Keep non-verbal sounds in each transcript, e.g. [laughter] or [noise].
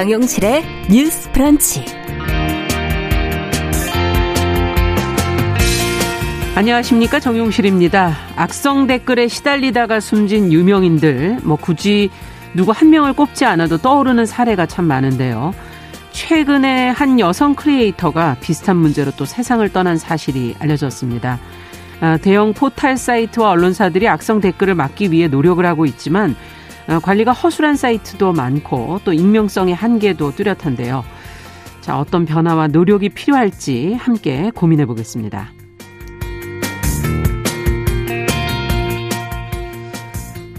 정용실의 뉴스 브런치. 안녕하십니까 정용실입니다. 악성 댓글에 시달리다가 숨진 유명인들 뭐 굳이 누구 한 명을 꼽지 않아도 떠오르는 사례가 참 많은데요. 최근에 한 여성 크리에이터가 비슷한 문제로 또 세상을 떠난 사실이 알려졌습니다. 아, 대형 포탈 사이트와 언론사들이 악성 댓글을 막기 위해 노력을 하고 있지만 아, 관리가 허술한 사이트도 많고 또 익명성의 한계도 뚜렷한데요. 자, 어떤 변화와 노력이 필요할지 함께 고민해 보겠습니다.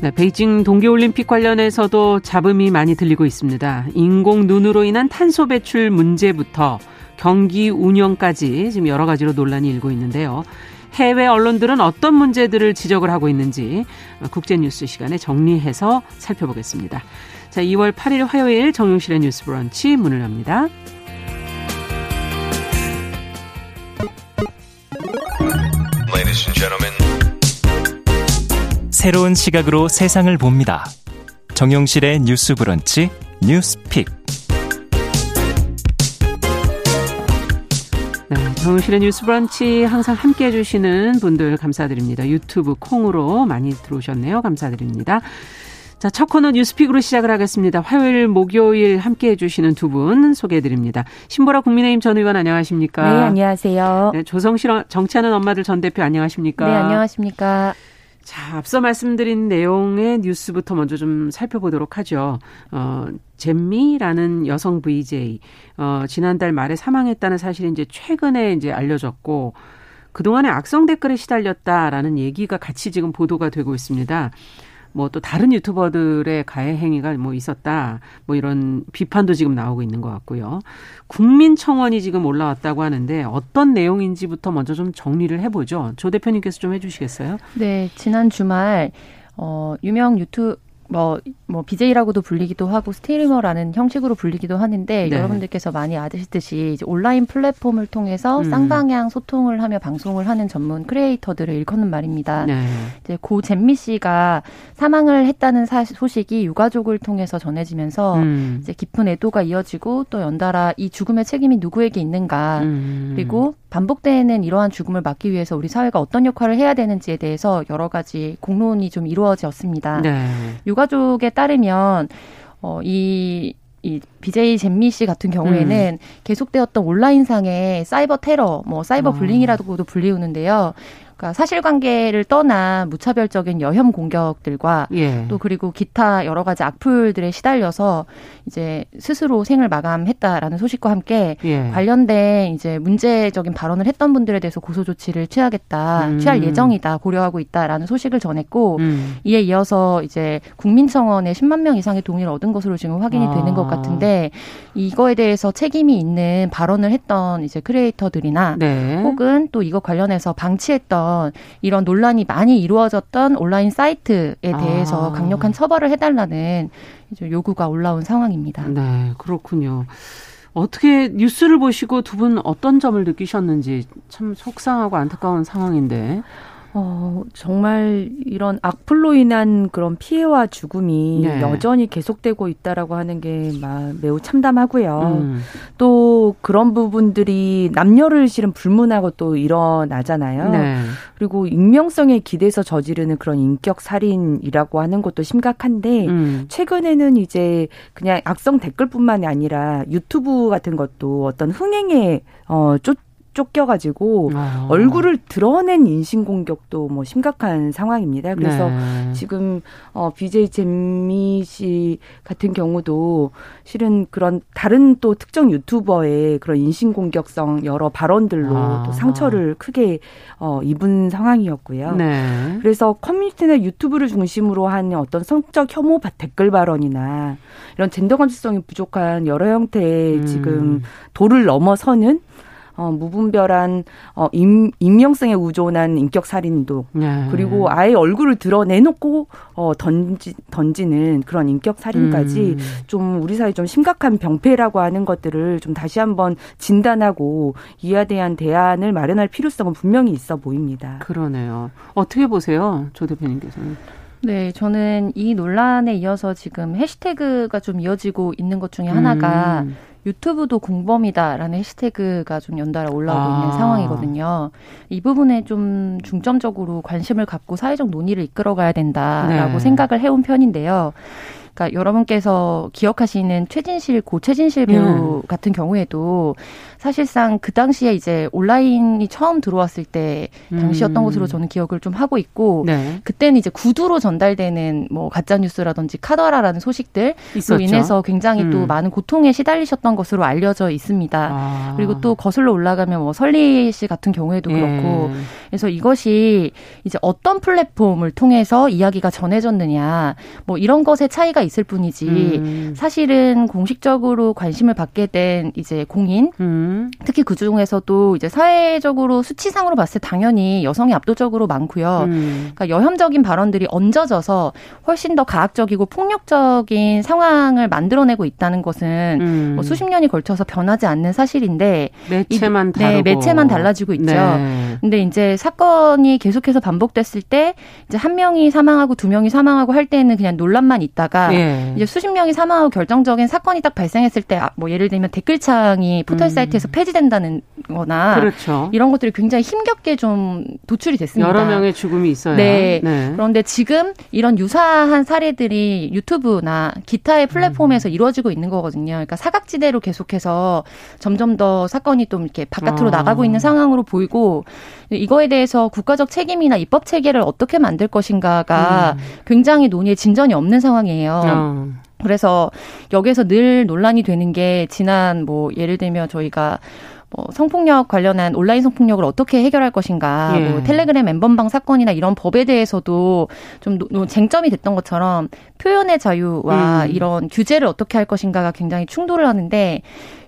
네, 베이징 동계올림픽 관련해서도 잡음이 많이 들리고 있습니다. 인공 눈으로 인한 탄소 배출 문제부터 경기 운영까지 지금 여러 가지로 논란이 일고 있는데요. 해외 언론들은 어떤 문제들을 지적을 하고 있는지 국제뉴스 시간에 정리해서 살펴보겠습니다. 자, 2월 8일 화요일 정용실의 뉴스 브런치 문을 엽니다. 새로운 시각으로 세상을 봅니다. 정용실의 뉴스 브런치 뉴스 pick. 네, 정용실의 뉴스 브런치 항상 함께 해주시는 분들 감사드립니다. 유튜브 콩으로 많이 들어오셨네요. 감사드립니다. 자, 첫 코너 뉴스픽으로 시작을 하겠습니다. 화요일, 목요일 함께 해주시는 두 분 소개해드립니다. 신보라 국민의힘 전 의원 안녕하십니까? 네, 안녕하세요. 네, 조성실 정치하는 엄마들 전 대표 안녕하십니까? 네, 안녕하십니까? 자, 앞서 말씀드린 내용의 뉴스부터 먼저 좀 살펴보도록 하죠. 어, 잼미라는 여성 VJ, 어, 지난달 말에 사망했다는 사실이 이제 최근에 이제 알려졌고, 그동안에 악성 댓글에 시달렸다라는 얘기가 같이 지금 보도가 되고 있습니다. 뭐 또 다른 유튜버들의 가해 행위가 뭐 있었다. 뭐 이런 비판도 지금 나오고 있는 것 같고요. 국민청원이 지금 올라왔다고 하는데 어떤 내용인지부터 먼저 좀 정리를 해보죠. 조 대표님께서 좀 해주시겠어요? 네, 지난 주말 어 유명 유튜브 뭐, 뭐, BJ라고도 불리기도 하고 스트리머라는 형식으로 불리기도 하는데 네. 여러분들께서 많이 아시듯이 이제 온라인 플랫폼을 통해서 음. 쌍방향 소통을 하며 방송을 하는 전문 크리에이터들을 일컫는 말입니다. 네. 이제 고 잼미 씨가 사망을 했다는 사, 소식이 유가족을 통해서 전해지면서 음. 이제 깊은 애도가 이어지고 또 연달아 이 죽음의 책임이 누구에게 있는가 음. 그리고 반복되는 이러한 죽음을 막기 위해서 우리 사회가 어떤 역할을 해야 되는지에 대해서 여러 가지 공론이 좀 이루어졌습니다. 네. 유가족에 따르면 어, 이, 이 BJ 잼미 씨 같은 경우에는 음. 계속되었던 온라인상의 사이버 테러, 뭐 사이버 불링이라고도 불리우는데요. 그러니까 사실관계를 떠나 무차별적인 여혐 공격들과 예. 또 그리고 기타 여러 가지 악플들에 시달려서 이제 스스로 생을 마감했다라는 소식과 함께 예. 관련된 이제 문제적인 발언을 했던 분들에 대해서 고소 조치를 취하겠다, 음. 취할 예정이다 고려하고 있다라는 소식을 전했고 음. 이에 이어서 이제 국민청원에 10만 명 이상의 동의를 얻은 것으로 지금 확인이 아. 되는 것 같은데 이거에 대해서 책임이 있는 발언을 했던 이제 크리에이터들이나 네. 혹은 또 이거 관련해서 방치했던 보면 이런 논란이 많이 이루어졌던 온라인 사이트에 대해서 아. 강력한 처벌을 해달라는 요구가 올라온 상황입니다. 네, 그렇군요. 어떻게 뉴스를 보시고 두 분 어떤 점을 느끼셨는지 참 속상하고 안타까운 상황인데. 어, 정말 이런 악플로 인한 그런 피해와 죽음이 네. 여전히 계속되고 있다라고 하는 게 막 매우 참담하고요. 음. 또 그런 부분들이 남녀를 실은 불문하고 또 일어나잖아요. 네. 그리고 익명성에 기대서 저지르는 그런 인격 살인이라고 하는 것도 심각한데 음. 최근에는 이제 그냥 악성 댓글뿐만이 아니라 유튜브 같은 것도 어떤 흥행에 어, 쫓 쫓겨가지고 아. 얼굴을 드러낸 인신공격도 뭐 심각한 상황입니다. 그래서 네. 지금 어 BJ 잼미 씨 같은 경우도 실은 그런 다른 또 특정 유튜버의 그런 인신공격성 여러 발언들로 아. 또 상처를 크게 어 입은 상황이었고요. 네. 그래서 커뮤니티나 유튜브를 중심으로 한 어떤 성적 혐오 댓글 발언이나 이런 젠더 감수성이 부족한 여러 형태의 음. 지금 도를 넘어서는 어, 무분별한 어, 임, 익명성에 우존한 인격 살인도 네. 그리고 아예 얼굴을 드러내놓고 어, 던지, 던지는 그런 인격 살인까지 음. 좀 우리 사회 좀 심각한 병폐라고 하는 것들을 좀 다시 한번 진단하고 이에 대한 대안을 마련할 필요성은 분명히 있어 보입니다. 그러네요. 어떻게 보세요, 조 대표님께서는? 네, 저는 이 논란에 이어서 지금 해시태그가 좀 이어지고 있는 것 중에 하나가 음. 유튜브도 공범이다라는 해시태그가 좀 연달아 올라오고 아. 있는 상황이거든요. 이 부분에 좀 중점적으로 관심을 갖고 사회적 논의를 이끌어가야 된다라고 네. 생각을 해온 편인데요. 그러니까 여러분께서 기억하시는 최진실 고 최진실 배우 음. 같은 경우에도 사실상 그 당시에 이제 온라인이 처음 들어왔을 때 당시였던 음. 것으로 저는 기억을 좀 하고 있고 네. 그때는 이제 구두로 전달되는 뭐 가짜 뉴스라든지 카더라라는 소식들로 인해서 굉장히 음. 또 많은 고통에 시달리셨던 것으로 알려져 있습니다. 아. 그리고 또 거슬러 올라가면 뭐 설리 씨 같은 경우에도 예. 그렇고 그래서 이것이 이제 어떤 플랫폼을 통해서 이야기가 전해졌느냐 뭐 이런 것의 차이가 있을 뿐이지 음. 사실은 공식적으로 관심을 받게 된 이제 공인 음. 특히 그 중에서도 이제 사회적으로 수치상으로 봤을 때 당연히 여성이 압도적으로 많고요. 음. 그러니까 여혐적인 발언들이 얹어져서 훨씬 더 가학적이고 폭력적인 상황을 만들어내고 있다는 것은 음. 뭐 수십 년이 걸쳐서 변하지 않는 사실인데 매체만 이, 네, 매체만 달라지고 있죠. 네. 근데 이제 사건이 계속해서 반복됐을 때 이제 한 명이 사망하고 두 명이 사망하고 할 때는 그냥 논란만 있다가 예. 이제 수십 명이 사망하고 결정적인 사건이 딱 발생했을 때 뭐 예를 들면 댓글창이 포털 사이트에 음. 계속 폐지된다는 거나 그렇죠. 이런 것들이 굉장히 힘겹게 좀 도출이 됐습니다. 여러 명의 죽음이 있어요. 네. 네. 그런데 지금 이런 유사한 사례들이 유튜브나 기타의 플랫폼에서 음. 이루어지고 있는 거거든요. 그러니까 사각지대로 계속해서 점점 더 사건이 좀 이렇게 바깥으로 어. 나가고 있는 상황으로 보이고 이거에 대해서 국가적 책임이나 입법 체계를 어떻게 만들 것인가가 음. 굉장히 논의에 진전이 없는 상황이에요. 어. 그래서 여기에서 늘 논란이 되는 게 지난 뭐 예를 들면 저희가 뭐 성폭력 관련한 온라인 성폭력을 어떻게 해결할 것인가, 예. 뭐 텔레그램 엠번방 사건이나 이런 법에 대해서도 좀 노, 쟁점이 됐던 것처럼 표현의 자유와 음. 이런 규제를 어떻게 할 것인가가 굉장히 충돌을 하는데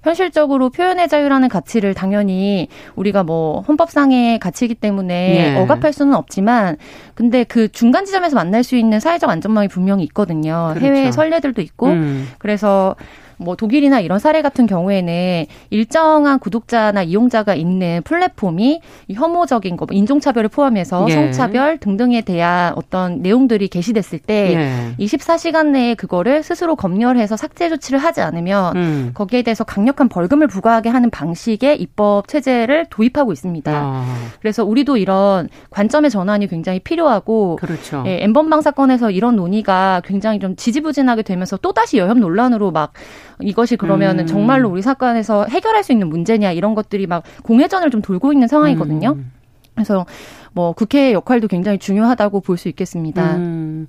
현실적으로 표현의 자유라는 가치를 당연히 우리가 뭐 헌법상의 가치이기 때문에 예. 억압할 수는 없지만 근데 그 중간 지점에서 만날 수 있는 사회적 안전망이 분명히 있거든요. 그렇죠. 해외 선례들도 있고 음. 그래서 뭐 독일이나 이런 사례 같은 경우에는 일정한 구독자나 이용자가 있는 플랫폼이 혐오적인 거, 뭐 인종차별을 포함해서 예. 성차별 등등에 대한 어떤 내용들이 게시됐을 때 예. 24시간 내에 그거를 스스로 검열해서 삭제 조치를 하지 않으면 음. 거기에 대해서 강력한 벌금을 부과하게 하는 방식의 입법 체제를 도입하고 있습니다. 아. 그래서 우리도 이런 관점의 전환이 굉장히 필요하고 그렇죠. 예, 엠번방 사건에서 이런 논의가 굉장히 좀 지지부진하게 되면서 또다시 여혐 논란으로 막 이것이 그러면은 음. 정말로 우리 사건에서 해결할 수 있는 문제냐 이런 것들이 막 공회전을 좀 돌고 있는 상황이거든요. 음. 그래서 뭐 국회의 역할도 굉장히 중요하다고 볼 수 있겠습니다. 음.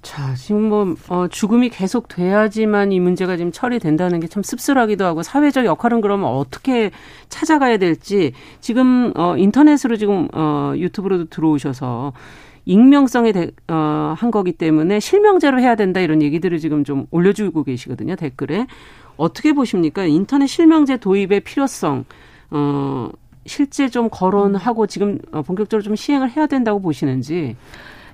자, 지금 뭐, 어, 죽음이 계속 돼야지만 이 문제가 지금 처리된다는 게 참 씁쓸하기도 하고, 사회적 역할은 그러면 어떻게 찾아가야 될지, 지금, 어, 인터넷으로 지금, 어, 유튜브로도 들어오셔서, 익명성에 대, 어, 한 거기 때문에 실명제로 해야 된다 이런 얘기들을 지금 좀 올려주고 계시거든요 댓글에. 어떻게 보십니까? 인터넷 실명제 도입의 필요성 어 실제 좀 거론하고 지금 어, 본격적으로 좀 시행을 해야 된다고 보시는지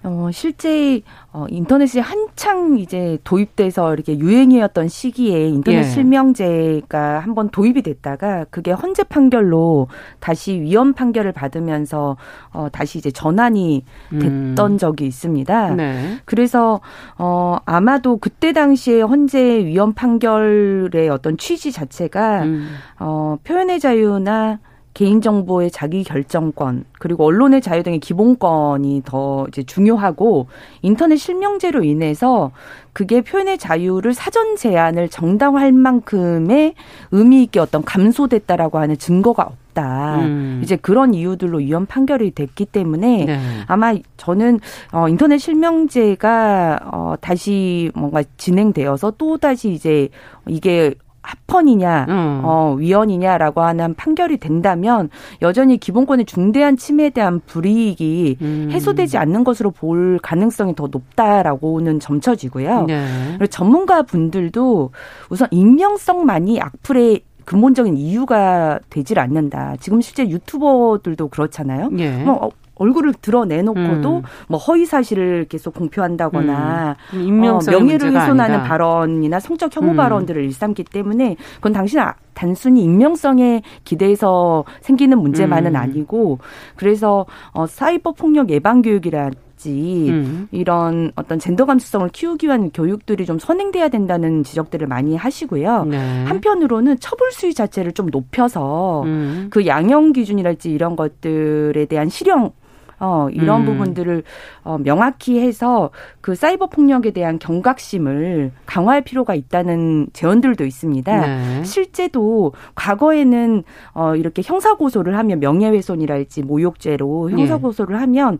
어, 실제 어, 인터넷이 한창 이제 도입돼서 이렇게 유행이었던 시기에 인터넷 예. 실명제가 한번 도입이 됐다가 그게 헌재 판결로 다시 위헌 판결을 받으면서 어, 다시 이제 전환이 됐던 음. 적이 있습니다. 네. 그래서 어, 아마도 그때 당시에 헌재 위헌 판결의 어떤 취지 자체가 음. 어, 표현의 자유나 개인정보의 자기 결정권 그리고 언론의 자유 등의 기본권이 더 이제 중요하고 인터넷 실명제로 인해서 그게 표현의 자유를 사전 제한을 정당화할 만큼의 의미 있게 어떤 감소됐다라고 하는 증거가 없다. 음. 이제 그런 이유들로 위헌 판결이 됐기 때문에 네. 아마 저는 어 인터넷 실명제가 어 다시 뭔가 진행되어서 또 다시 이제 이게 합헌이냐, 음. 어, 위헌이냐라고 하는 판결이 된다면 여전히 기본권의 중대한 침해에 대한 불이익이 음. 해소되지 않는 것으로 볼 가능성이 더 높다라고는 점쳐지고요. 네. 그리고 전문가 분들도 우선 익명성만이 악플의 근본적인 이유가 되질 않는다. 지금 실제 유튜버들도 그렇잖아요. 네. 뭐 얼굴을 드러내놓고도 음. 뭐 허위 사실을 계속 공표한다거나 음. 어, 명예를 훼손하는 아니다. 발언이나 성적 혐오 음. 발언들을 일삼기 때문에 그건 당신 아, 단순히 익명성에 기대해서 생기는 문제만은 음. 아니고 그래서 어 사이버 폭력 예방 교육이라 음. 이런 어떤 젠더 감수성을 키우기 위한 교육들이 좀 선행돼야 된다는 지적들을 많이 하시고요. 네. 한편으로는 처벌 수위 자체를 좀 높여서 음. 그 양형 기준이랄지 이런 것들에 대한 실형 어, 이런 음. 부분들을 어, 명확히 해서 그 사이버 폭력에 대한 경각심을 강화할 필요가 있다는 제언들도 있습니다. 네. 실제도 과거에는 어, 이렇게 형사 고소를 하면 명예훼손이랄지 모욕죄로 형사 고소를 네. 하면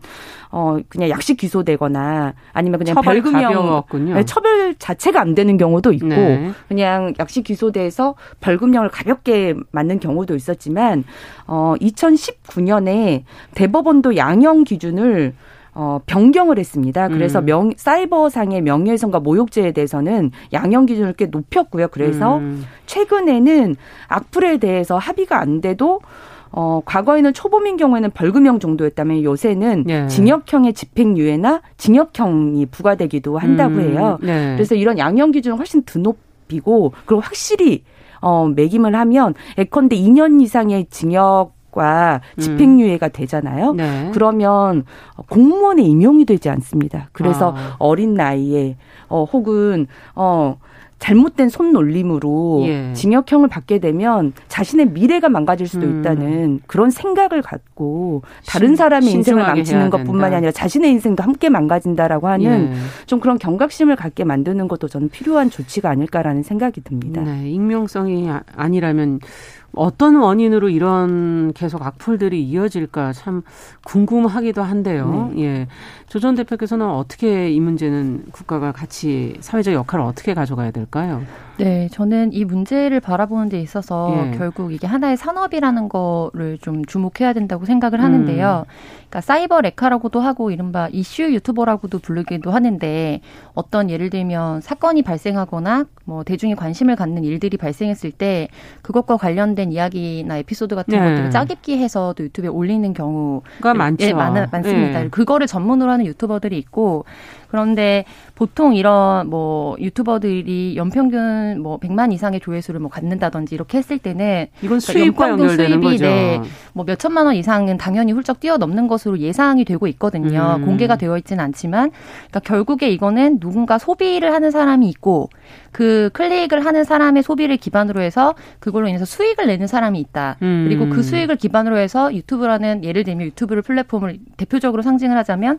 어, 그냥 약식 기소되거나 아니면 그냥 벌금형 네, 처벌 자체가 안 되는 경우도 있고 네. 그냥 약식 기소돼서 벌금형을 가볍게 맞는 경우도 있었지만 어, 2019년에 대법원도 양형 형성 기준을 어, 변경을 했습니다. 그래서 음. 명, 사이버상의 명예훼손과 모욕죄에 대해서는 양형 기준을 꽤 높였고요. 그래서 음. 최근에는 악플에 대해서 합의가 안 돼도 어, 과거에는 초범인 경우에는 벌금형 정도였다면 요새는 네. 징역형의 집행유예나 징역형이 부과되기도 한다고 음. 해요. 네. 그래서 이런 양형 기준을 훨씬 드높이고 그리고 확실히 어, 매김을 하면 예컨대 2년 이상의 징역 과 집행유예가 되잖아요. 네. 그러면 공무원에 임용이 되지 않습니다. 그래서 아. 어린 나이에 어 혹은 어 잘못된 손놀림으로 예. 징역형을 받게 되면 자신의 미래가 망가질 수도 음. 있다는 그런 생각을 갖고 다른 사람의 인생을 망치는 것뿐만이 아니라 자신의 인생도 함께 망가진다라고 하는 예. 좀 그런 경각심을 갖게 만드는 것도 저는 필요한 조치가 아닐까라는 생각이 듭니다. 네, 익명성이 아, 아니라면 어떤 원인으로 이런 계속 악플들이 이어질까 참 궁금하기도 한데요. 네. 예. 조 전 대표께서는 어떻게 이 문제는 국가가 같이 사회적 역할을 어떻게 가져가야 될까요? 네, 저는 이 문제를 바라보는 데 있어서 예. 결국 이게 하나의 산업이라는 거를 좀 주목해야 된다고 생각을 하는데요. 음. 그러니까 사이버 레카라고도 하고 이른바 이슈 유튜버라고도 부르기도 하는데 어떤 예를 들면 사건이 발생하거나 뭐 대중이 관심을 갖는 일들이 발생했을 때 그것과 관련된 이야기나 에피소드 같은 네. 것들을 짜깁기 해서 또 유튜브에 올리는 경우가 많죠. 예, 많, 많습니다. 네. 그거를 전문으로 하는 유튜버들이 있고 그런데 보통 이런 뭐 유튜버들이 연평균 뭐 100만 이상의 조회수를 뭐 갖는다든지 이렇게 했을 때는 이건 그러니까 수입과 연결되는 수입이 거죠. 네, 뭐몇 천만 원 이상은 당연히 훌쩍 뛰어넘는 것으로 예상이 되고 있거든요. 음. 공개가 되어 있지는 않지만 그러니까 결국에 이거는 누군가 소비를 하는 사람이 있고 그 클릭을 하는 사람의 소비를 기반으로 해서 그걸로 인해서 수익을 내는 사람이 있다. 음. 그리고 그 수익을 기반으로 해서 유튜브라는 예를 들면 유튜브를 플랫폼을 대표적으로 상징을 하자면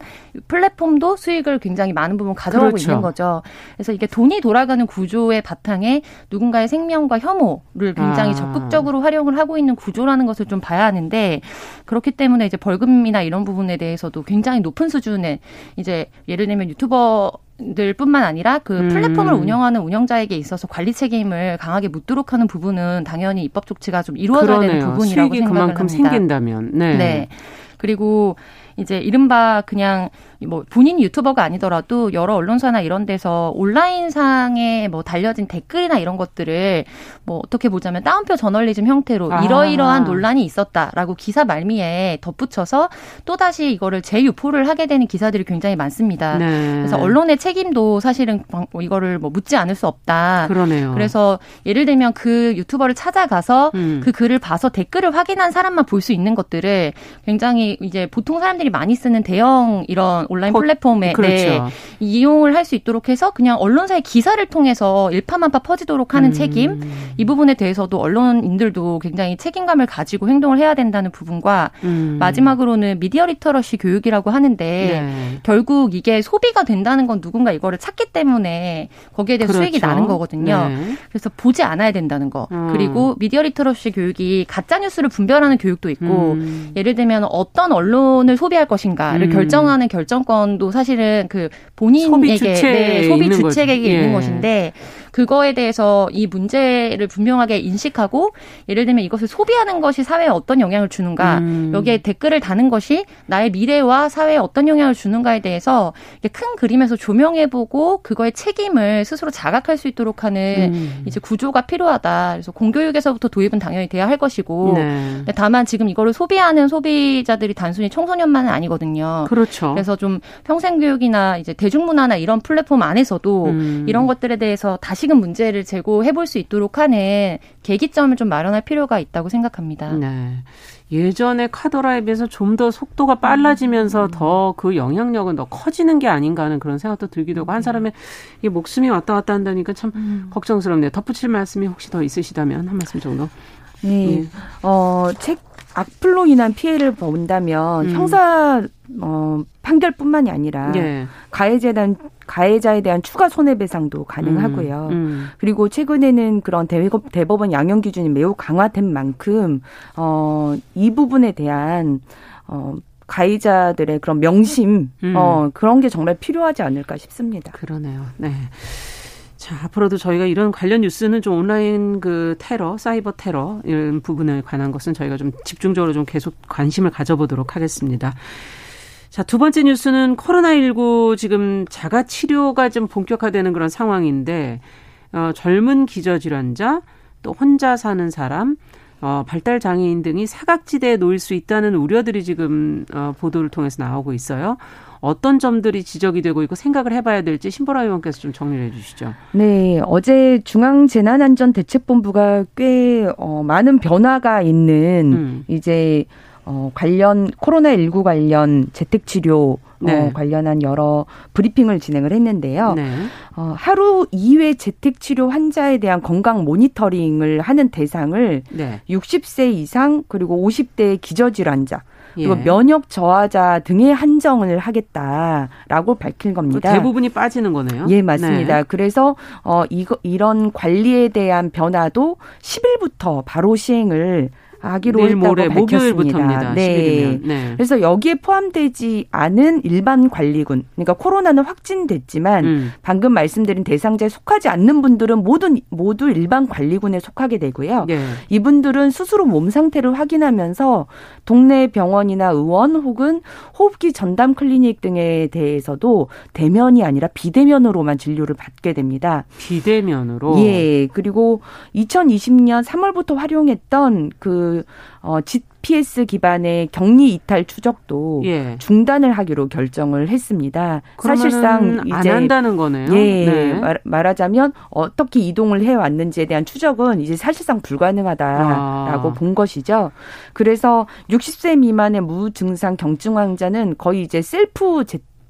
플랫폼도 수익을 굉장히 많은 부분 가져가고 그렇죠. 있는 거죠. 그래서 이게 돈이 돌아가는 구조의 바탕에 누군가의 생명과 혐오를 굉장히 아. 적극적으로 활용을 하고 있는 구조라는 것을 좀 봐야 하는데 그렇기 때문에 이제 벌금이나 이런 부분에 대해서도 굉장히 높은 수준의 이제 예를 들면 유튜버 들뿐만 아니라 그 음. 플랫폼을 운영하는 운영자에게 있어서 관리 책임을 강하게 묻도록 하는 부분은 당연히 입법 조치가 좀 이루어져야 그러네요. 되는 부분이라고 생각을 그만큼 합니다. 생긴다면. 네. 네. 그리고 이제 이른바 그냥 뭐 본인 유튜버가 아니더라도 여러 언론사나 이런 데서 온라인상에 뭐 달려진 댓글이나 이런 것들을 뭐 어떻게 보자면 따옴표 저널리즘 형태로 아. 이러이러한 논란이 있었다라고 기사 말미에 덧붙여서 또다시 이거를 재유포를 하게 되는 기사들이 굉장히 많습니다. 네. 그래서 언론의 책임도 사실은 뭐 이거를 뭐 묻지 않을 수 없다. 그러네요. 그래서 예를 들면 그 유튜버를 찾아가서 음. 그 글을 봐서 댓글을 확인한 사람만 볼 수 있는 것들을 굉장히 이제 보통 사람들이 많이 쓰는 대형 이런 온라인 거, 플랫폼에 그렇죠. 네, 이용을 할 수 있도록 해서 그냥 언론사의 기사를 통해서 일파만파 퍼지도록 하는 음. 책임 이 부분에 대해서도 언론인들도 굉장히 책임감을 가지고 행동을 해야 된다는 부분과 음. 마지막으로는 미디어 literacy 교육이라고 하는데 네. 결국 이게 소비가 된다는 건 누군가 이거를 찾기 때문에 거기에 대해서 그렇죠. 수익이 나는 거거든요. 네. 그래서 보지 않아야 된다는 거. 음. 그리고 미디어 literacy 교육이 가짜 뉴스를 분별하는 교육도 있고 음. 예를 들면 어떤 언론을 소비할 것인가를 음. 결정하는 결정 결정권도 사실은 그 본인에게 소비 주체 네, 소비 주체에게 있는 예. 것인데 그거에 대해서 이 문제를 분명하게 인식하고 예를 들면 이것을 소비하는 것이 사회에 어떤 영향을 주는가 음. 여기에 댓글을 다는 것이 나의 미래와 사회에 어떤 영향을 주는가에 대해서 큰 그림에서 조명해보고 그거의 책임을 스스로 자각할 수 있도록 하는 음. 이제 구조가 필요하다. 그래서 공교육에서부터 도입은 당연히 돼야 할 것이고 네. 다만 지금 이거를 소비하는 소비자들이 단순히 청소년만은 아니거든요. 그렇죠. 그래서 좀 평생 교육이나 이제 대중문화나 이런 플랫폼 안에서도 음. 이런 것들에 대해서 다시 다시금 문제를 제고해 볼 수 있도록 하는 계기점을 좀 마련할 필요가 있다고 생각합니다. 네. 예전에 카더라에 비해서 좀 더 속도가 빨라지면서 음. 더그 영향력은 더 커지는 게 아닌가 하는 그런 생각도 들기도 하고 한 사람의 이 목숨이 왔다 갔다 한다니까 참 음. 걱정스럽네요. 덧붙일 말씀이 혹시 더 있으시다면 한 말씀 정도. 네. 네. 어, 책 악플로 인한 피해를 본다면 음. 형사 어, 판결뿐만이 아니라 예. 가해자에 대한 가해자에 대한 추가 손해배상도 가능하고요. 음, 음. 그리고 최근에는 그런 대법, 대법원 양형 기준이 매우 강화된 만큼 어, 이 부분에 대한 어, 가해자들의 그런 명심 음. 어, 그런 게 정말 필요하지 않을까 싶습니다. 그러네요. 네. 자, 앞으로도 저희가 이런 관련 뉴스는 좀 온라인 그 테러, 사이버 테러 이런 부분에 관한 것은 저희가 좀 집중적으로 좀 계속 관심을 가져보도록 하겠습니다. 자, 두 번째 뉴스는 코로나19 지금 자가 치료가 좀 본격화되는 그런 상황인데 어, 젊은 기저질환자 또 혼자 사는 사람 어, 발달 장애인 등이 사각지대에 놓일 수 있다는 우려들이 지금 어, 보도를 통해서 나오고 있어요. 어떤 점들이 지적이 되고 있고 생각을 해봐야 될지 신보라 의원께서 좀 정리를 해주시죠. 네, 어제 중앙재난안전대책본부가 꽤 어, 많은 변화가 있는 음. 이제 어, 관련 코로나19 관련 재택 치료 어, 네. 어, 관련한 여러 브리핑을 진행을 했는데요. 네. 어, 하루 2회 재택 치료 환자에 대한 건강 모니터링을 하는 대상을 네. 60세 이상 그리고 50대 기저질환자 그리고 예. 면역 저하자 등의 한정을 하겠다라고 밝힌 겁니다. 대부분이 빠지는 거네요. 예, 맞습니다. 네. 그래서 어 이거 이런 관리에 대한 변화도 10일부터 바로 시행을 내일 했다고 모레 목요일부터입니다. 네. 네. 그래서 여기에 포함되지 않은 일반 관리군, 그러니까 코로나는 확진됐지만 음. 방금 말씀드린 대상자에 속하지 않는 분들은 모두 모두 일반 관리군에 속하게 되고요. 네. 이분들은 스스로 몸 상태를 확인하면서 동네 병원이나 의원 혹은 호흡기 전담 클리닉 등에 대해서도 대면이 아니라 비대면으로만 진료를 받게 됩니다. 비대면으로. 예. 그리고 2020년 3월부터 활용했던 그 어, GPS 기반의 격리 이탈 추적도 예. 중단을 하기로 결정을 했습니다. 사실상 이제 안 한다는 거네요. 예, 네. 말, 말하자면 어떻게 이동을 해 왔는지에 대한 추적은 이제 사실상 불가능하다라고 아. 본 것이죠. 그래서 60세 미만의 무증상 경증 환자는 거의 이제 셀프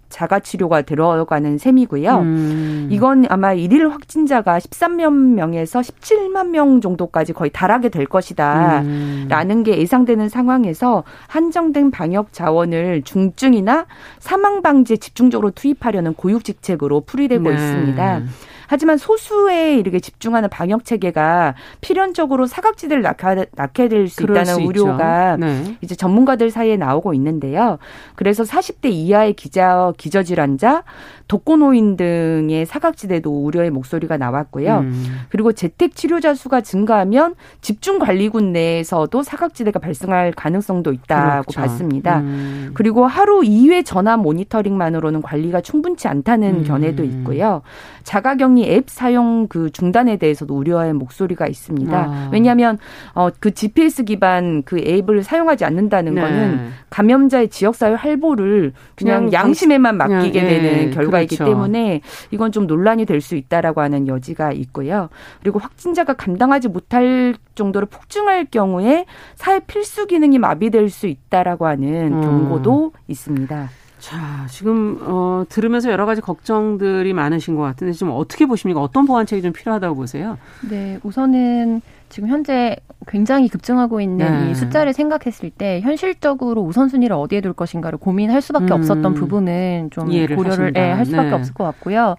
자가 치료가 들어가는 셈이고요. 음. 이건 아마 일일 확진자가 13만 명에서 17만 명 정도까지 거의 달하게 될 것이다. 음. 라는 게 예상되는 상황에서 한정된 방역 자원을 중증이나 사망 방지에 집중적으로 투입하려는 고육직책으로 풀이되고 네. 있습니다. 하지만 소수에 이렇게 집중하는 방역 체계가 필연적으로 사각지대를 낳게 될수 있다는 우려가 네. 이제 전문가들 사이에 나오고 있는데요. 그래서 40대 이하의 기자 기저질환자, 독거노인 등의 사각지대도 우려의 목소리가 나왔고요. 음. 그리고 재택 치료자 수가 증가하면 집중 관리군 내에서도 사각지대가 발생할 가능성도 있다고 그렇죠. 봤습니다. 음. 그리고 하루 2회 전화 모니터링만으로는 관리가 충분치 않다는 음. 견해도 있고요. 자가격리 앱 사용 그 중단에 대해서도 우려의 목소리가 있습니다. 아. 왜냐하면 어, 그 GPS 기반 그 앱을 사용하지 않는다는 네. 거는 감염자의 지역사회 활보를 그냥, 그냥 양심에만 맡기게 그냥, 예, 되는 결과이기 그렇죠. 때문에 이건 좀 논란이 될 수 있다라고 하는 여지가 있고요. 그리고 확진자가 감당하지 못할 정도로 폭증할 경우에 사회 필수 기능이 마비될 수 있다라고 하는 음. 경고도 있습니다. 자, 지금 어 들으면서 여러 가지 걱정들이 많으신 것 같은데 좀 어떻게 보십니까? 어떤 보완책이 좀 필요하다고 보세요? 네, 우선은 지금 현재 굉장히 급증하고 있는 네. 이 숫자를 생각했을 때 현실적으로 우선순위를 어디에 둘 것인가를 고민할 수밖에 음. 없었던 부분은 좀 고려를 예, 할 수밖에 네. 없을 것 같고요.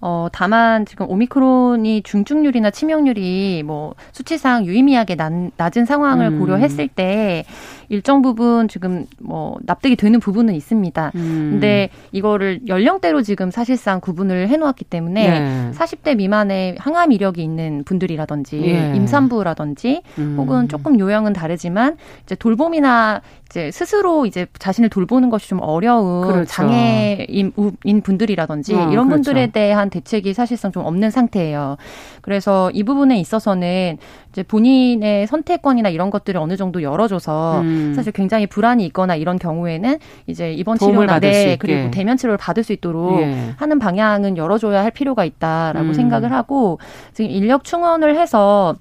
어, 다만 지금 오미크론이 중증률이나 치명률이 뭐 수치상 유의미하게 낮, 낮은 상황을 음. 고려했을 때 일정 부분 지금 뭐 납득이 되는 부분은 있습니다. 음. 근데 이거를 연령대로 지금 사실상 구분을 해놓았기 때문에 네. 40대 미만의 항암 이력이 있는 분들이라든지 예. 임산부라든지 음. 혹은 조금 요령은 다르지만 이제 돌봄이나 이제 스스로 이제 자신을 돌보는 것이 좀 어려운 그렇죠. 장애인 분들이라든지 어, 이런 그렇죠. 분들에 대한 대책이 사실상 좀 없는 상태예요. 그래서 이 부분에 있어서는 이제 본인의 선택권이나 이런 것들을 어느 정도 열어줘서 음. 사실 굉장히 불안이 있거나 이런 경우에는 이제 입원 치료나 네, 그리고 대면 치료를 받을 수 있도록 예. 하는 방향은 열어줘야 할 필요가 있다라고 음. 생각을 하고 지금 인력 충원을 해서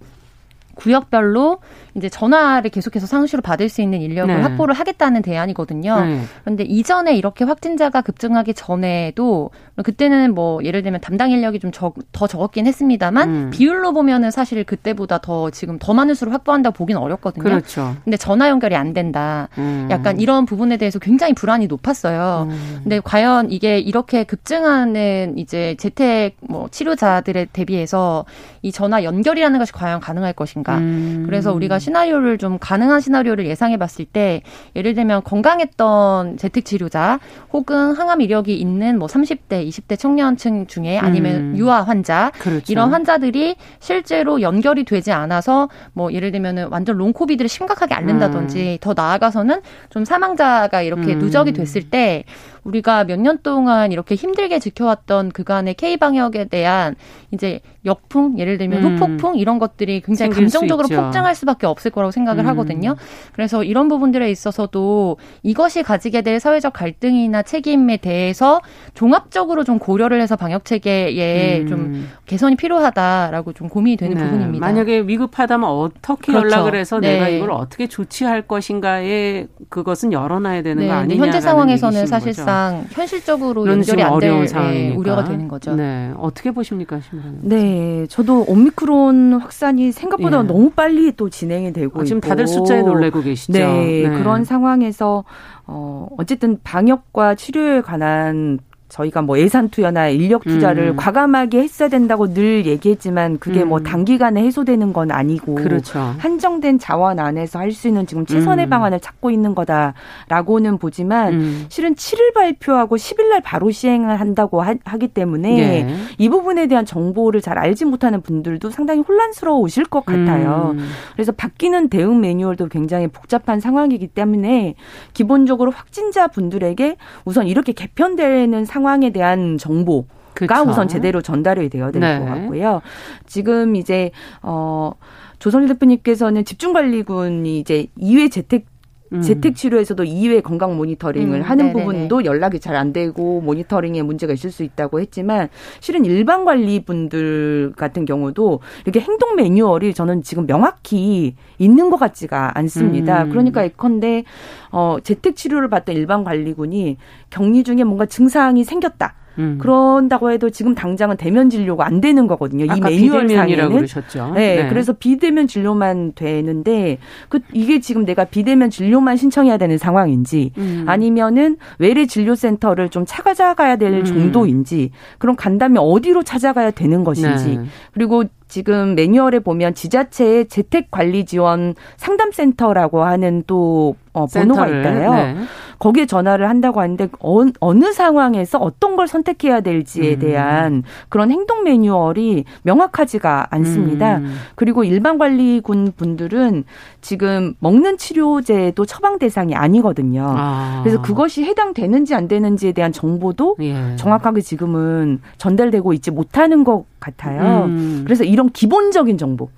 구역별로 이제 전화를 계속해서 상시로 받을 수 있는 인력을 네. 확보를 하겠다는 대안이거든요. 네. 그런데 이전에 이렇게 확진자가 급증하기 전에도 그때는 뭐 예를 들면 담당 인력이 좀 더 적었긴 했습니다만 음. 비율로 보면은 사실 그때보다 더 지금 더 많은 수를 확보한다고 보기는 어렵거든요. 그렇죠. 근데 전화 연결이 안 된다. 음. 약간 이런 부분에 대해서 굉장히 불안이 높았어요. 음. 근데 과연 이게 이렇게 급증하는 이제 재택 뭐 치료자들에 대비해서 이 전화 연결이라는 것이 과연 가능할 것인가? 음. 그래서 우리가 시나리오를 좀 가능한 시나리오를 예상해 봤을 때 예를 들면 건강했던 재택 치료자 혹은 항암 이력이 있는 뭐 30대, 20대 청년층 중에 아니면 음. 유아 환자 그렇죠. 이런 환자들이 실제로 연결이 되지 않아서 뭐 예를 들면은 완전 long COVID를 심각하게 앓는다든지 음. 더 나아가서는 좀 사망자가 이렇게 음. 누적이 됐을 때 우리가 몇 년 동안 이렇게 힘들게 지켜왔던 그간의 K 방역에 대한 이제 역풍, 예를 들면 음. 후폭풍 이런 것들이 굉장히 감정적으로 폭증할 수밖에 없을 거라고 생각을 음. 하거든요. 그래서 이런 부분들에 있어서도 이것이 가지게 될 사회적 갈등이나 책임에 대해서 종합적으로 좀 고려를 해서 방역 체계에 음. 좀 개선이 필요하다라고 좀 고민이 되는 네. 부분입니다. 만약에 위급하다면 어떻게 그렇죠. 연락을 해서 네. 내가 이걸 어떻게 조치할 것인가에 그것은 열어놔야 되는 네. 거 아니냐? 현재 상황에서는 사실상 거죠. 현실적으로 연결이 안될 우려가 되는 거죠. 네. 어떻게 보십니까, 심사님? 네. 네, 저도 오미크론 확산이 생각보다 예. 너무 빨리 또 진행이 되고 아, 지금 있고. 다들 숫자에 놀래고 계시죠. 네, 네. 그런 상황에서 어 어쨌든 방역과 치료에 관한 저희가 뭐 예산 투여나 인력 투자를 음. 과감하게 했어야 된다고 늘 얘기했지만 그게 뭐 음. 뭐 단기간에 해소되는 건 아니고 그렇죠. 한정된 자원 안에서 할 수 있는 지금 최선의 음. 방안을 찾고 있는 거다라고는 보지만 음. 실은 7일 발표하고 10일 날 바로 시행을 한다고 하, 기 때문에 네. 이 부분에 대한 정보를 잘 알지 못하는 분들도 상당히 혼란스러우실 것 같아요. 음. 그래서 바뀌는 대응 매뉴얼도 굉장히 복잡한 상황이기 때문에 기본적으로 확진자 분들에게 우선 이렇게 개편되는 상 황에 대한 정보 가 그렇죠. 우선 제대로 전달이 되어야 될것 네. 같고요. 지금 이제 어 조선일 대표님께서는 집중관리군이 이제 2회 재택 음. 재택 치료에서도 2회 건강 모니터링을 음, 하는 네네네. 부분도 연락이 잘 안 되고 모니터링에 문제가 있을 수 있다고 했지만 실은 일반 관리분들 같은 경우도 이렇게 행동 매뉴얼이 저는 지금 명확히 있는 것 같지가 않습니다. 음. 그러니까 예컨대 어 재택 치료를 받던 일반 관리군이 격리 중에 뭔가 증상이 생겼다. 음. 그런다고 해도 지금 당장은 대면 진료가 안 되는 거거든요. 이 매뉴얼 상에는 그러셨죠. 네, 네, 그래서 비대면 진료만 되는데 그 이게 지금 내가 비대면 진료만 신청해야 되는 상황인지 음. 아니면은 외래 진료센터를 좀 찾아가야 될 음. 정도인지 그럼 간다면 어디로 찾아가야 되는 것인지 네. 그리고 지금 매뉴얼에 보면 지자체의 재택 관리 지원 상담센터라고 하는 또 어, 번호가 있다요. 네. 거기에 전화를 한다고 하는데 어, 느 상황에서 어떤 걸 선택해야 될지에 음. 대한 그런 행동 매뉴얼이 명확하지가 않습니다. 음. 그리고 일반 관리군 분들은 지금 먹는 치료제도 처방 대상이 아니거든요. 아. 그래서 그것이 해당되는지 안 되는지에 대한 정보도 예. 정확하게 지금은 전달되고 있지 못하는 것 같아요. 음. 그래서 이런 기본적인 정보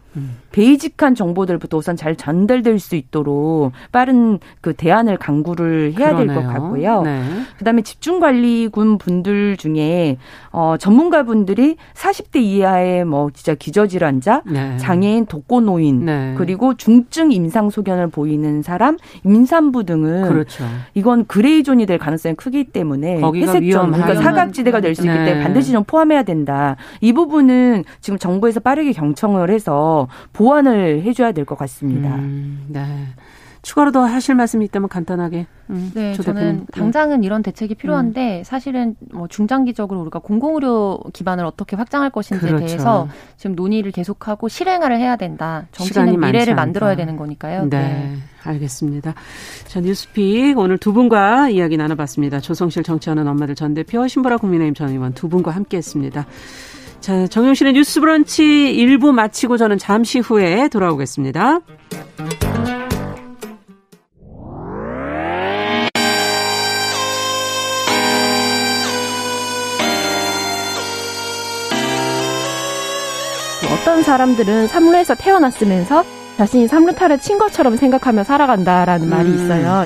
basic한 정보들부터 우선 잘 전달될 수 있도록 빠른 그 대안을 강구를 해야 될 것 같고요. 네. 그다음에 집중 관리군 분들 중에 어 전문가 분들이 40대 이하의 뭐 진짜 기저질환자, 네. 장애인, 독거노인, 네. 그리고 중증 임상 소견을 보이는 사람, 임산부 등은 그렇죠. 이건 gray zone이 될 가능성이 크기 때문에 회색존, 그러니까 사각지대가 될 수 있기 때문에 네. 반드시 좀 포함해야 된다. 이 부분은 지금 정부에서 빠르게 경청을 해서 보완을 해줘야 될 것 같습니다. 음, 네. 추가로 더 하실 말씀이 있다면 간단하게. 음, 네, 저는 당장은 이런 대책이 필요한데 음. 사실은 뭐 중장기적으로 우리가 공공의료 기반을 어떻게 확장할 것인지에 그렇죠. 대해서 지금 논의를 계속하고 실행화를 해야 된다. 정치는 미래를 만들어야 되는 거니까요. 네, 네. 알겠습니다. 자, 뉴스픽 오늘 두 분과 이야기 나눠봤습니다. 조성실 정치하는 엄마들 전 대표, 신보라 국민의힘 전 의원 두 분과 함께했습니다. 자, 정용실의 뉴스 브런치 1부 마치고 저는 잠시 후에 돌아오겠습니다. 어떤 사람들은 삼루에서 태어났으면서 자신이 삼루타를 친 것처럼 생각하며 살아간다라는 음. 말이 있어요.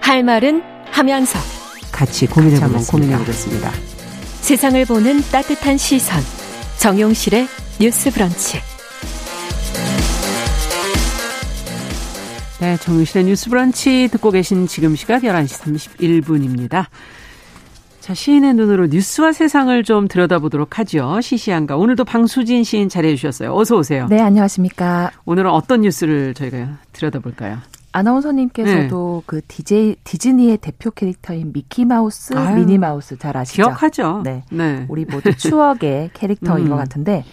할 말은 하면서 같이 고민해 보면 고민해 보겠습니다. 세상을 보는 따뜻한 시선. 정용실의 뉴스 브런치. 네, 정용실의 뉴스 브런치 듣고 계신 지금 시각 11시 31분입니다. 자, 시인의 눈으로 뉴스와 세상을 좀 들여다보도록 하죠. 시시한가. 오늘도 방수진 시인 자리해 주셨어요. 어서 오세요. 네, 안녕하십니까. 오늘은 어떤 뉴스를 저희가 들여다볼까요? 아나운서님께서도 네. 그 디제이 디즈니의 대표 캐릭터인 미키 마우스, 미니 마우스 잘 아시죠? 기억하죠. 네. 네. 우리 모두 추억의 [laughs] 캐릭터인 음. 것 같은데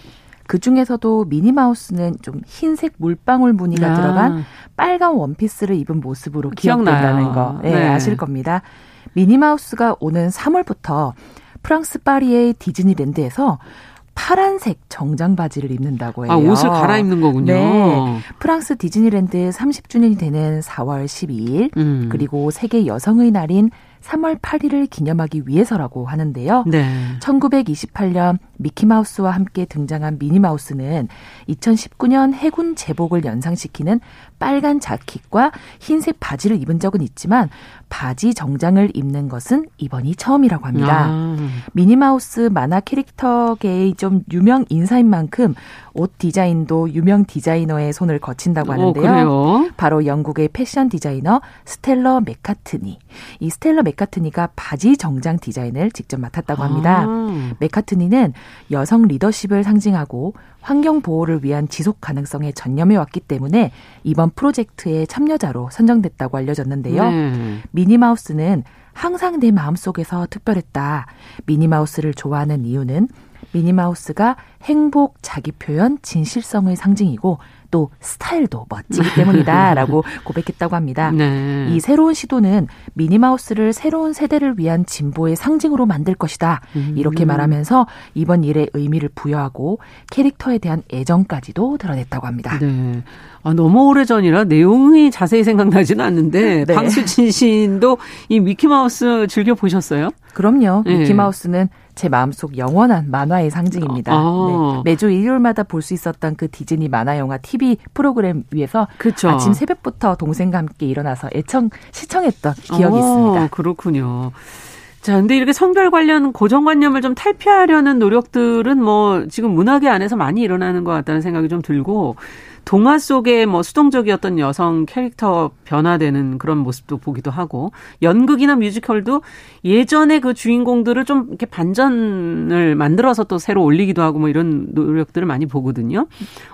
그 중에서도 미니 마우스는 좀 흰색 물방울 무늬가 아. 들어간 빨간 원피스를 입은 모습으로 기억된다는 거 네, 네. 아실 겁니다. 미니 마우스가 오는 3월부터 프랑스 파리의 디즈니랜드에서 파란색 정장 바지를 입는다고 해요. 아, 옷을 갈아입는 거군요. 네. 프랑스 디즈니랜드 30주년이 되는 4월 12일, 음. 그리고 세계 여성의 날인 3월 8일을 기념하기 위해서라고 하는데요. 네. 1928년 미키마우스와 함께 등장한 미니마우스는 2019년 해군 제복을 연상시키는 빨간 자켓과 흰색 바지를 입은 적은 있지만 바지 정장을 입는 것은 이번이 처음이라고 합니다. 아. 미니마우스 만화 캐릭터계의 좀 유명 인사인 만큼 옷 디자인도 유명 디자이너의 손을 거친다고 어, 하는데요. 어, 바로 영국의 패션 디자이너 스텔러 맥카트니. 이 스텔러 맥카트니가 바지 정장 디자인을 직접 맡았다고 합니다. 아. 맥카트니는 여성 리더십을 상징하고 환경 보호를 위한 지속 가능성에 전념해 왔기 때문에 이번 프로젝트의 참여자로 선정됐다고 알려졌는데요. 네. 미니마우스는 항상 내 마음속에서 특별했다. 미니마우스를 좋아하는 이유는 미니마우스가 행복, 자기 표현, 진실성의 상징이고 또 스타일도 멋지기 때문이다라고 [laughs] 고백했다고 합니다. 네. 이 새로운 시도는 미니마우스를 새로운 세대를 위한 진보의 상징으로 만들 것이다. 음. 이렇게 말하면서 이번 일에 의미를 부여하고 캐릭터에 대한 애정까지도 드러냈다고 합니다. 네. 아, 너무 오래 전이라 내용이 자세히 생각나지는 않는데 [laughs] 네. 방수진 시인도 이 미키마우스 즐겨 보셨어요? 그럼요. 네. 미키마우스는 제 마음속 영원한 만화의 상징입니다. 아. 네. 매주 일요일마다 볼 수 있었던 그 디즈니 만화 영화 TV 프로그램 위에서 그쵸. 아침 새벽부터 동생과 함께 일어나서 애청 시청했던 기억이 아, 있습니다. 그렇군요. 자, 근데 이렇게 성별 관련 고정관념을 좀 탈피하려는 노력들은 뭐 지금 문학의 안에서 많이 일어나는 것 같다는 생각이 좀 들고 동화 속에 뭐 수동적이었던 여성 캐릭터 변화되는 그런 모습도 보기도 하고 연극이나 뮤지컬도 예전에 그 주인공들을 좀 이렇게 반전을 만들어서 또 새로 올리기도 하고 뭐 이런 노력들을 많이 보거든요.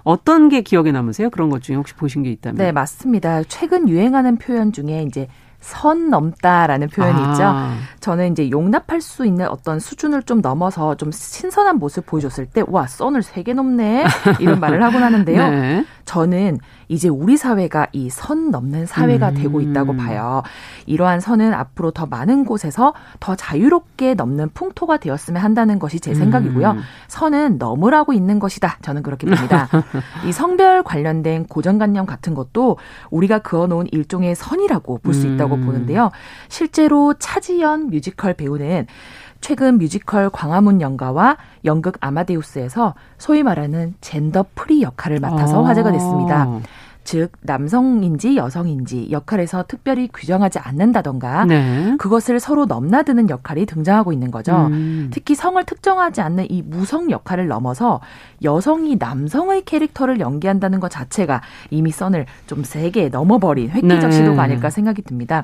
어떤 게 기억에 남으세요? 그런 것 중에 혹시 보신 게 있다면? 네, 맞습니다. 최근 유행하는 표현 중에 이제 선 넘다라는 표현이 아. 있죠. 저는 이제 용납할 수 있는 어떤 수준을 좀 넘어서 좀 신선한 모습 보여줬을 때, 와, 선을 세 개 넘네? 이런 말을 하곤 하는데요. [laughs] 네. 저는 이제 우리 사회가 이 선 넘는 사회가 음. 되고 있다고 봐요. 이러한 선은 앞으로 더 많은 곳에서 더 자유롭게 넘는 풍토가 되었으면 한다는 것이 제 생각이고요. 음. 선은 넘으라고 있는 것이다. 저는 그렇게 봅니다. [laughs] 이 성별 관련된 고정관념 같은 것도 우리가 그어놓은 일종의 선이라고 볼 수 있다고 음. 보는데요. 실제로 차지연 뮤지컬 배우는 최근 뮤지컬 광화문 연가와 연극 아마데우스에서 소위 말하는 gender free 역할을 맡아서 아. 화제가 됐습니다. 즉 남성인지 여성인지 역할에서 특별히 규정하지 않는다던가 네. 그것을 서로 넘나드는 역할이 등장하고 있는 거죠. 음. 특히 성을 특정하지 않는 이 무성 역할을 넘어서 여성이 남성의 캐릭터를 연기한다는 것 자체가 이미 선을 좀 세게 넘어버린 획기적 네. 시도가 아닐까 생각이 듭니다.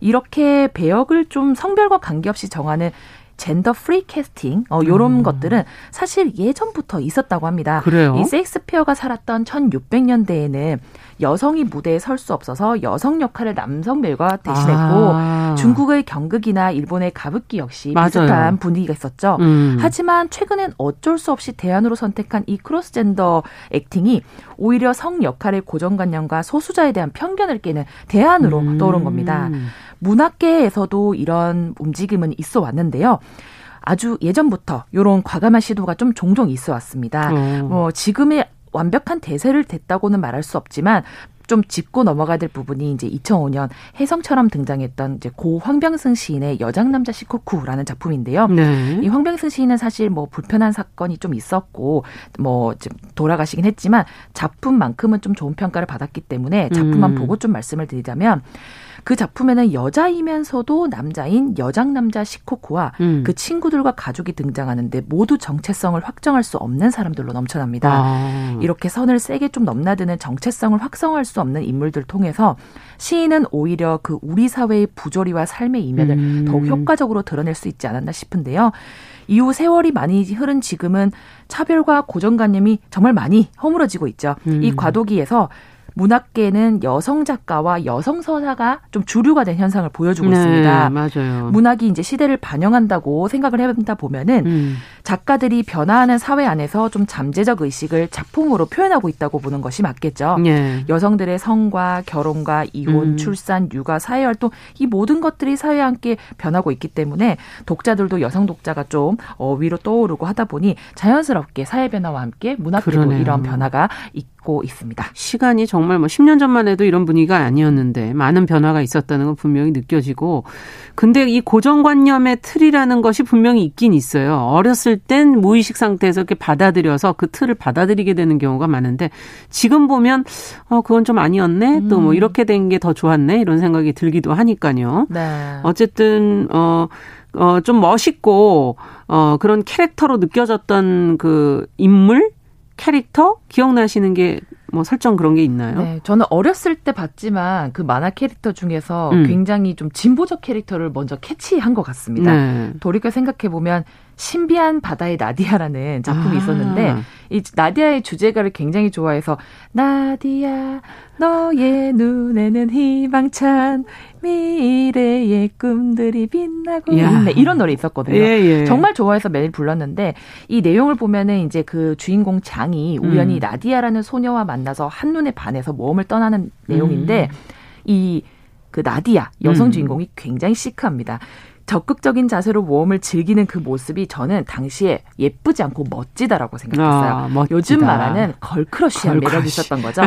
이렇게 배역을 좀 성별과 관계없이 정하는 gender free casting 어 요런 음. 것들은 사실 예전부터 있었다고 합니다. 그래요? 이 셰익스피어가 살았던 1600년대에는 여성이 무대에 설 수 없어서 여성 역할을 남성 배우가 대신했고 아. 중국의 경극이나 일본의 가부키 역시 맞아요. 비슷한 분위기가 있었죠. 음. 하지만 최근엔 어쩔 수 없이 대안으로 선택한 이 cross gender 액팅이 오히려 성 역할의 고정관념과 소수자에 대한 편견을 깨는 대안으로 음. 떠오른 겁니다. 문학계에서도 이런 움직임은 있어 왔는데요. 아주 예전부터 이런 과감한 시도가 좀 종종 있어 왔습니다. 어. 뭐 지금의 완벽한 대세를 댔다고는 말할 수 없지만 좀 짚고 넘어가야 될 부분이 이제 2005년 혜성처럼 등장했던 이제 고 황병승 시인의 여장남자 시코쿠라는 작품인데요. 네. 이 황병승 시인은 사실 뭐 불편한 사건이 좀 있었고 뭐 지금 돌아가시긴 했지만 작품만큼은 좀 좋은 평가를 받았기 때문에 작품만 음. 보고 좀 말씀을 드리자면 그 작품에는 여자이면서도 남자인 여장 남자 시코코와 음. 그 친구들과 가족이 등장하는데 모두 정체성을 확정할 수 없는 사람들로 넘쳐납니다. 아. 이렇게 선을 세게 좀 넘나드는 정체성을 확성할 수 없는 인물들 통해서 시인은 오히려 그 우리 사회의 부조리와 삶의 이면을 음. 더욱 효과적으로 드러낼 수 있지 않았나 싶은데요. 이후 세월이 많이 흐른 지금은 차별과 고정관념이 정말 많이 허물어지고 있죠. 음. 이 과도기에서 문학계는 여성 작가와 여성 서사가 좀 주류가 된 현상을 보여주고 네, 있습니다. 맞아요. 문학이 이제 시대를 반영한다고 생각을 해본다 보면은 음. 작가들이 변화하는 사회 안에서 좀 잠재적 의식을 작품으로 표현하고 있다고 보는 것이 맞겠죠. 네. 여성들의 성과 결혼과 이혼, 음. 출산, 육아, 사회 활동 이 모든 것들이 사회와 함께 변하고 있기 때문에 독자들도 여성 독자가 좀 어, 위로 떠오르고 하다 보니 자연스럽게 사회 변화와 함께 문학계도 이런 변화가 있 고 있습니다. 시간이 정말 뭐 10년 전만 해도 이런 분위기가 아니었는데 많은 변화가 있었다는 건 분명히 느껴지고 근데 이 고정관념의 틀이라는 것이 분명히 있긴 있어요. 어렸을 땐 무의식 상태에서 이렇게 받아들여서 그 틀을 받아들이게 되는 경우가 많은데 지금 보면 어 그건 좀 아니었네. 음. 또뭐 이렇게 된 게 더 좋았네. 이런 생각이 들기도 하니까요. 네. 어쨌든 어 어, 좀 멋있고, 어, 그런 캐릭터로 느껴졌던 그 인물, 캐릭터 기억나시는 게 뭐 설정 그런 게 있나요? 네, 저는 어렸을 때 봤지만 그 만화 캐릭터 중에서 음. 굉장히 좀 진보적 캐릭터를 먼저 캐치한 것 같습니다. 네. 돌이켜 생각해 보면 신비한 바다의 나디아라는 작품이 아. 있었는데 이 나디아의 주제가를 굉장히 좋아해서 나디아 너의 눈에는 희망찬 미래의 꿈들이 빛나고 야. 있네 이런 노래 있었거든요. 예, 예. 정말 좋아해서 매일 불렀는데 이 내용을 보면은 이제 그 주인공 장이 우연히 음. 나디아라는 소녀와 만나서 한눈에 반해서 모험을 떠나는 내용인데 음. 이그 나디아 여성 음. 주인공이 굉장히 chic합니다. 적극적인 자세로 모험을 즐기는 그 모습이 저는 당시에 예쁘지 않고 멋지다라고 생각했어요. 아, 요즘 말하는 girl crush한 girl crush. 매력이 있었던 거죠.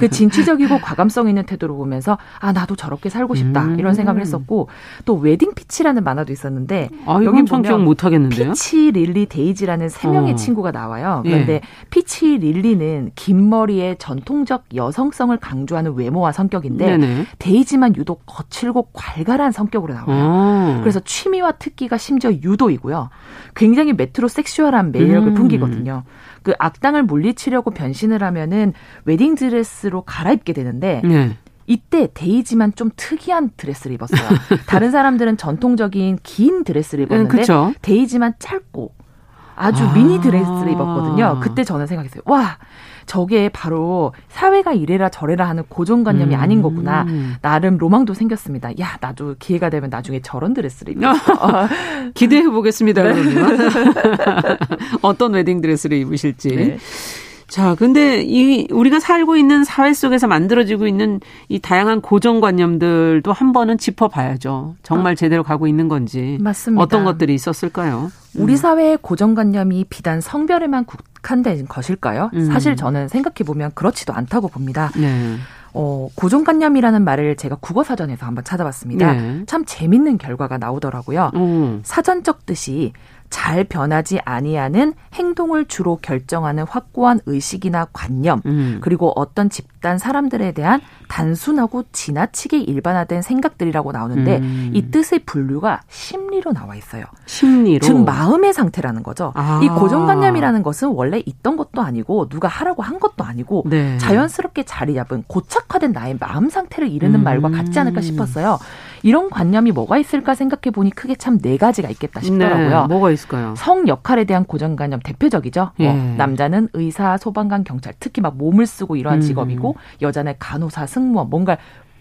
그 진취적이고 과감성 있는 태도를 보면서 아 나도 저렇게 살고 싶다 음. 이런 생각을 했었고 또 웨딩 피치라는 만화도 있었는데 아, 여기 보면 못 하겠는데요. 피치 릴리 데이지라는 세 명의 어. 친구가 나와요. 그런데 예. 피치 릴리는 긴 머리에 전통적 여성성을 강조하는 외모와 성격인데 네네. 데이지만 유독 거칠고 괄괄한 성격으로 나와요. 어. 그래서 그래서 취미와 특기가 심지어 유도이고요. 굉장히 metrosexual한 매력을 음. 풍기거든요. 그 악당을 물리치려고 변신을 하면은 웨딩 드레스로 갈아입게 되는데 네. 이때 데이지만 좀 특이한 드레스를 입었어요. [laughs] 다른 사람들은 전통적인 긴 드레스를 입었는데 음, 데이지만 짧고 아주 아. 미니 드레스를 입었거든요. 그때 저는 생각했어요. 와, 저게 바로 사회가 이래라 저래라 하는 고정관념이 음. 아닌 거구나. 나름 로망도 생겼습니다. 야, 나도 기회가 되면 나중에 저런 드레스를 입어. [laughs] 기대해 보겠습니다. 네. [laughs] 어떤 웨딩 드레스를 입으실지. 네. 자, 근데 이 우리가 살고 있는 사회 속에서 만들어지고 있는 이 다양한 고정관념들도 한 번은 짚어봐야죠. 정말 아. 제대로 가고 있는 건지. 맞습니다. 어떤 것들이 있었을까요? 우리 음. 사회의 고정관념이 비단 성별에만 국한된 것일까요? 음. 사실 저는 생각해 보면 그렇지도 않다고 봅니다. 네. 어, 고정관념이라는 말을 제가 국어사전에서 한번 찾아봤습니다. 네. 참 재밌는 결과가 나오더라고요. 음. 사전적 뜻이 잘 변하지 아니하는 행동을 주로 결정하는 확고한 의식이나 관념 음. 그리고 어떤 집단 사람들에 대한 단순하고 지나치게 일반화된 생각들이라고 나오는데 음. 이 뜻의 분류가 심리로 나와 있어요. 심리로 즉 마음의 상태라는 거죠. 아. 이 고정관념이라는 것은 원래 있던 것도 아니고 누가 하라고 한 것도 아니고 네. 자연스럽게 자리 잡은 고착화된 나의 마음 상태를 이르는 음. 말과 같지 않을까 싶었어요. 이런 관념이 뭐가 있을까 생각해 보니 크게 참 네 가지가 있겠다 싶더라고요. 네, 뭐가 있을까요? 성 역할에 대한 고정관념 대표적이죠. 뭐 예. 뭐 남자는 의사, 소방관, 경찰, 특히 막 몸을 쓰고 이러한 음. 직업이고 여자는 간호사, 승무원, 뭔가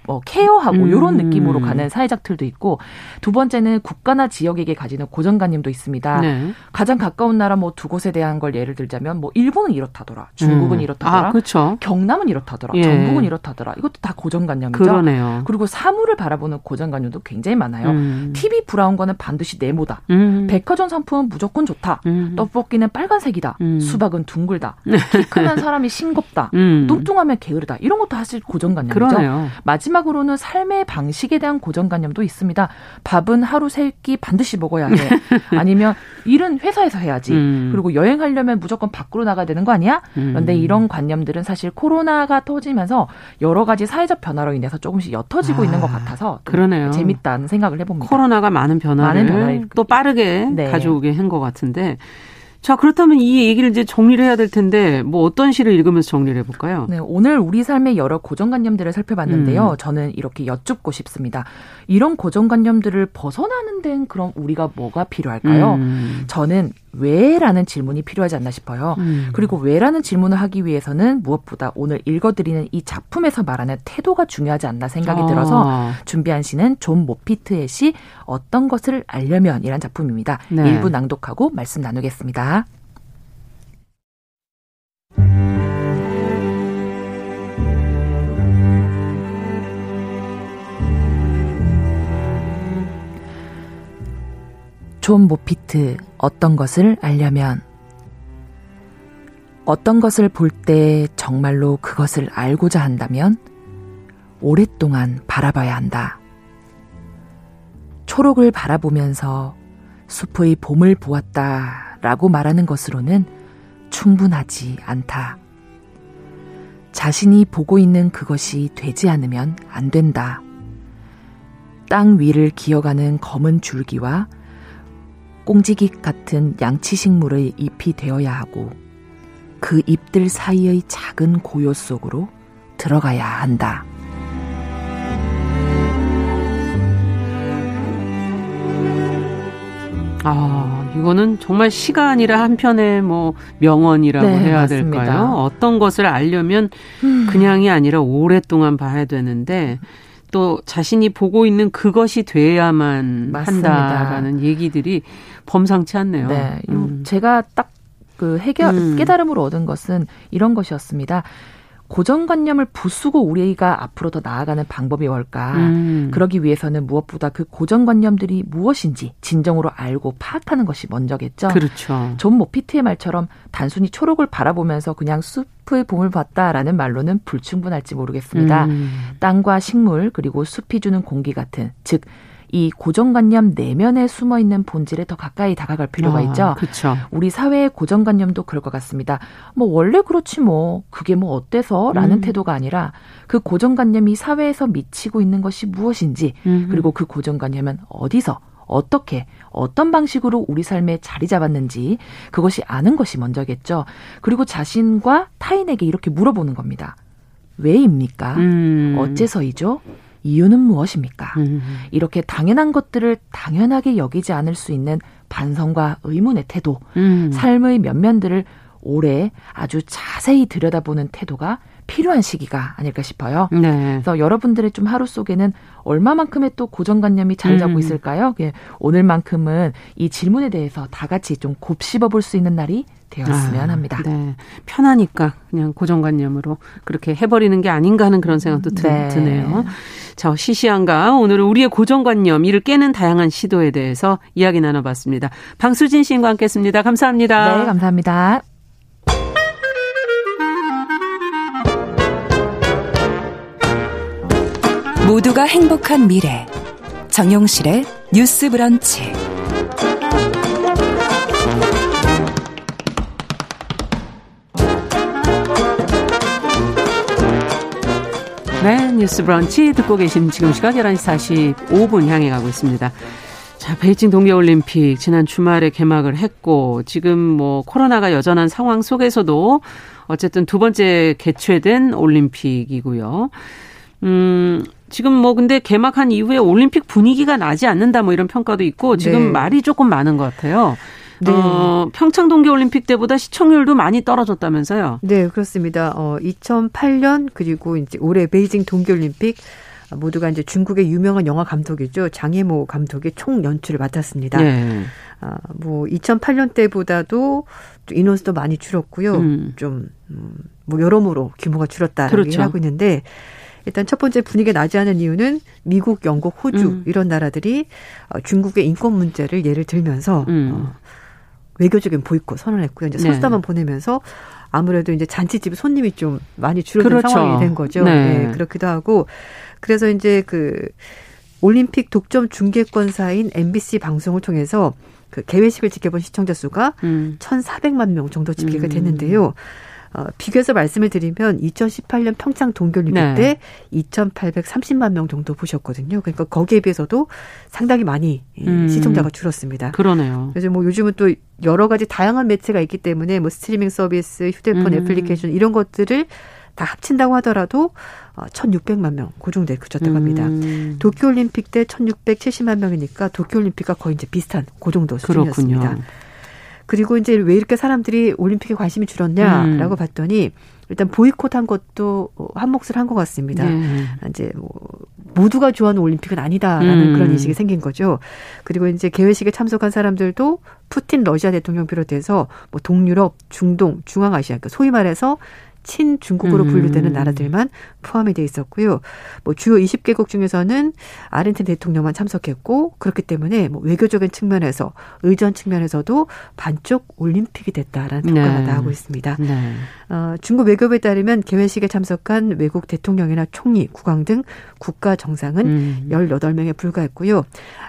뭐 케어하고 음. 이런 느낌으로 가는 사회적 틀도 있고 두 번째는 국가나 지역에게 가지는 고정관념도 있습니다. 네. 가장 가까운 나라 뭐 두 곳에 대한 걸 예를 들자면 뭐 일본은 이렇다더라, 중국은 음. 이렇다더라, 아, 그렇죠. 경남은 이렇다더라, 예. 전북은 이렇다더라. 이것도 다 고정관념이죠. 그러네요. 그리고 사물을 바라보는 고정관념도 굉장히 많아요. 음. TV 브라운 거는 반드시 네모다. 음. 백화점 상품은 무조건 좋다. 음. 떡볶이는 빨간색이다. 음. 수박은 둥글다. 키 크면 사람이 싱겁다. [laughs] 뚱뚱하면 게으르다. 이런 것도 사실 고정관념이죠. 그러네요. 마지막 마지막으로는 삶의 방식에 대한 고정관념도 있습니다. 밥은 하루 세 끼 반드시 먹어야 해. [laughs] 아니면 일은 회사에서 해야지. 음. 그리고 여행하려면 무조건 밖으로 나가야 되는 거 아니야? 그런데 음. 이런 관념들은 사실 코로나가 터지면서 여러 가지 사회적 변화로 인해서 조금씩 옅어지고 아, 있는 것 같아서 그러네요. 재밌다는 생각을 해봅니다. 코로나가 많은 변화를, 많은 변화를 또 빠르게 네. 가져오게 한 것 같은데 자, 그렇다면 이 얘기를 이제 정리를 해야 될 텐데 뭐 어떤 시를 읽으면서 정리를 해볼까요? 네, 오늘 우리 삶의 여러 고정관념들을 살펴봤는데요. 음. 저는 이렇게 여쭙고 싶습니다. 이런 고정관념들을 벗어나는 데는 그럼 우리가 뭐가 필요할까요? 음. 저는 왜라는 질문이 필요하지 않나 싶어요. 음. 그리고 왜라는 질문을 하기 위해서는 무엇보다 오늘 읽어드리는 이 작품에서 말하는 태도가 중요하지 않나 생각이 아. 들어서 준비한 시는 존 모피트의 시 어떤 것을 알려면이란 작품입니다. 네. 일부 낭독하고 말씀 나누겠습니다. 존 모피트 어떤 것을 알려면? 어떤 것을 볼 때 정말로 그것을 알고자 한다면? 오랫동안 바라봐야 한다. 초록을 바라보면서 숲의 봄을 보았다 라고 말하는 것으로는 충분하지 않다. 자신이 보고 있는 그것이 되지 않으면 안 된다. 땅 위를 기어가는 검은 줄기와 꽁지기 같은 양치식물의 잎이 되어야 하고 그 잎들 사이의 작은 고요 속으로 들어가야 한다. 아, 이거는 정말 시가 아니라 한편의 뭐 명언이라고 네, 해야 맞습니다. 될까요? 어떤 것을 알려면 음. 그냥이 아니라 오랫동안 봐야 되는데 또 자신이 보고 있는 그것이 돼야만 맞습니다. 한다라는 얘기들이 범상치 않네요. 네. 음. 제가 딱 그 해결 음. 깨달음으로 얻은 것은 이런 것이었습니다. 고정관념을 부수고 우리가 앞으로 더 나아가는 방법이 뭘까? 음. 그러기 위해서는 무엇보다 그 고정관념들이 무엇인지 진정으로 알고 파악하는 것이 먼저겠죠. 그렇죠. 존 모피트의 말처럼 단순히 초록을 바라보면서 그냥 숲의 봄을 봤다라는 말로는 불충분할지 모르겠습니다. 음. 땅과 식물 그리고 숲이 주는 공기 같은 즉 이 고정관념 내면에 숨어 있는 본질에 더 가까이 다가갈 필요가 아, 있죠. 그쵸. 우리 사회의 고정관념도 그럴 것 같습니다. 뭐 원래 그렇지 뭐 그게 뭐 어때서라는 음. 태도가 아니라 그 고정관념이 사회에서 미치고 있는 것이 무엇인지 음. 그리고 그 고정관념은 어디서 어떻게 어떤 방식으로 우리 삶에 자리 잡았는지 그것이 아는 것이 먼저겠죠. 그리고 자신과 타인에게 이렇게 물어보는 겁니다. 왜입니까? 음. 어째서이죠? 이유는 무엇입니까? 음. 이렇게 당연한 것들을 당연하게 여기지 않을 수 있는 반성과 의문의 태도, 음. 삶의 면면들을 오래 아주 자세히 들여다보는 태도가 필요한 시기가 아닐까 싶어요. 네. 그래서 여러분들의 좀 하루 속에는 얼마만큼의 또 고정관념이 자리 잡고 음. 있을까요? 예, 오늘만큼은 이 질문에 대해서 다 같이 좀 곱씹어 볼 수 있는 날이 되었으면 아, 합니다. 네. 편하니까 그냥 고정관념으로 그렇게 해버리는 게 아닌가 하는 그런 생각도 네. 드네요. 자, 시시한가 오늘은 우리의 고정관념 이를 깨는 다양한 시도에 대해서 이야기 나눠봤습니다. 방수진 시인과 함께했습니다. 감사합니다. 네, 감사합니다. 모두가 행복한 미래 정용실의 뉴스 브런치 네, 뉴스 브런치 듣고 계신 지금 시각 11시 45분 향해 가고 있습니다. 자, 베이징 동계올림픽 지난 주말에 개막을 했고 지금 뭐 코로나가 여전한 상황 속에서도 어쨌든 두 번째 개최된 올림픽이고요. 음, 지금 뭐 근데 개막한 이후에 올림픽 분위기가 나지 않는다 뭐 이런 평가도 있고 지금 네. 말이 조금 많은 것 같아요. 네. 어, 평창 동계올림픽 때보다 시청률도 많이 떨어졌다면서요? 네, 그렇습니다. 어, 2008년 그리고 이제 올해 베이징 동계올림픽 모두가 이제 중국의 유명한 영화 감독이죠. 장혜모 감독의 총 연출을 맡았습니다. 네. 아, 뭐 2008년 때보다도 인원수도 많이 줄었고요. 음. 좀, 음, 뭐 여러모로 규모가 줄었다라고 그렇죠. 얘기하고 있는데 일단 첫 번째 분위기가 나지 않은 이유는 미국, 영국, 호주 음. 이런 나라들이 어, 중국의 인권 문제를 예를 들면서 음. 어, 외교적인 보이콧 선언했고요. 이제 설사만 네. 보내면서 아무래도 이제 잔치집 손님이 좀 많이 줄어든 그렇죠. 상황이 된 거죠. 네. 네. 그렇기도 하고 그래서 이제 그 올림픽 독점 중계권사인 MBC 방송을 통해서 그 개회식을 지켜본 시청자 수가 음. 1,400만 명 정도 집계가 음. 됐는데요. 어, 비교해서 말씀을 드리면 2018년 평창 동계올림픽 네. 때 2,830만 명 정도 보셨거든요. 그러니까 거기에 비해서도 상당히 많이 음. 시청자가 줄었습니다. 그러네요. 그래서 뭐 요즘은 또 여러 가지 다양한 매체가 있기 때문에 뭐 스트리밍 서비스, 휴대폰 음. 애플리케이션 이런 것들을 다 합친다고 하더라도 1,600만 어, 명, 그 정도에 그쳤다고 합니다. 음. 도쿄올림픽 때 1,670만 명이니까 도쿄올림픽과 거의 이제 비슷한 그 정도 수준이었습니다. 그렇군요. 그리고 이제 왜 이렇게 사람들이 올림픽에 관심이 줄었냐라고 음. 봤더니 일단 보이콧한 것도 한 몫을 한 것 같습니다. 네. 이제 뭐 모두가 좋아하는 올림픽은 아니다라는 음. 그런 인식이 생긴 거죠. 그리고 이제 개회식에 참석한 사람들도 푸틴 러시아 대통령 비롯해서 뭐 동유럽, 중동, 중앙아시아, 그러니까 소위 말해서 친중국으로 음. 분류되는 나라들만 포함이 돼 있었고요. 뭐 주요 20개국 중에서는 아르헨티나 대통령만 참석했고 그렇기 때문에 뭐 외교적인 측면에서 의전 측면에서도 반쪽 올림픽이 됐다라는 평가가 네. 나오고 있습니다. 네. 어, 중국 외교부에 따르면 개회식에 참석한 외국 대통령이나 총리, 국왕 등 국가 정상은 음. 18명에 불과했고요.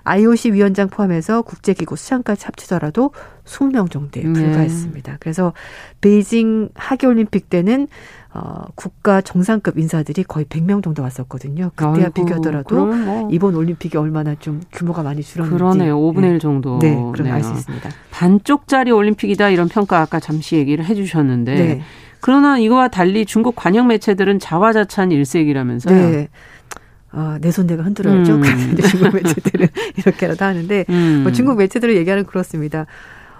IOC 위원장 포함해서 국제기구 수장까지 합치더라도 20명 정도에 네. 불과했습니다. 네. 그래서 베이징 하계올림픽 때는 어, 국가 정상급 인사들이 거의 100명 정도 왔었거든요. 그때와 아이고, 비교하더라도 뭐. 이번 올림픽이 얼마나 좀 규모가 많이 줄었는지. 그러네요. 5분의 네. 1 정도. 네, 그럼 알수 있습니다. 반쪽짜리 올림픽이다 이런 평가 아까 잠시 얘기를 해 주셨는데 네. 그러나 이거와 달리 중국 관영 매체들은 자화자찬 일색이라면서요. 네. 아, 내손 내가 흔들어야죠. 음. 그런데 [laughs] 중국 매체들은 이렇게라도 하는데 음. 뭐 중국 매체들의 얘기하는 그렇습니다.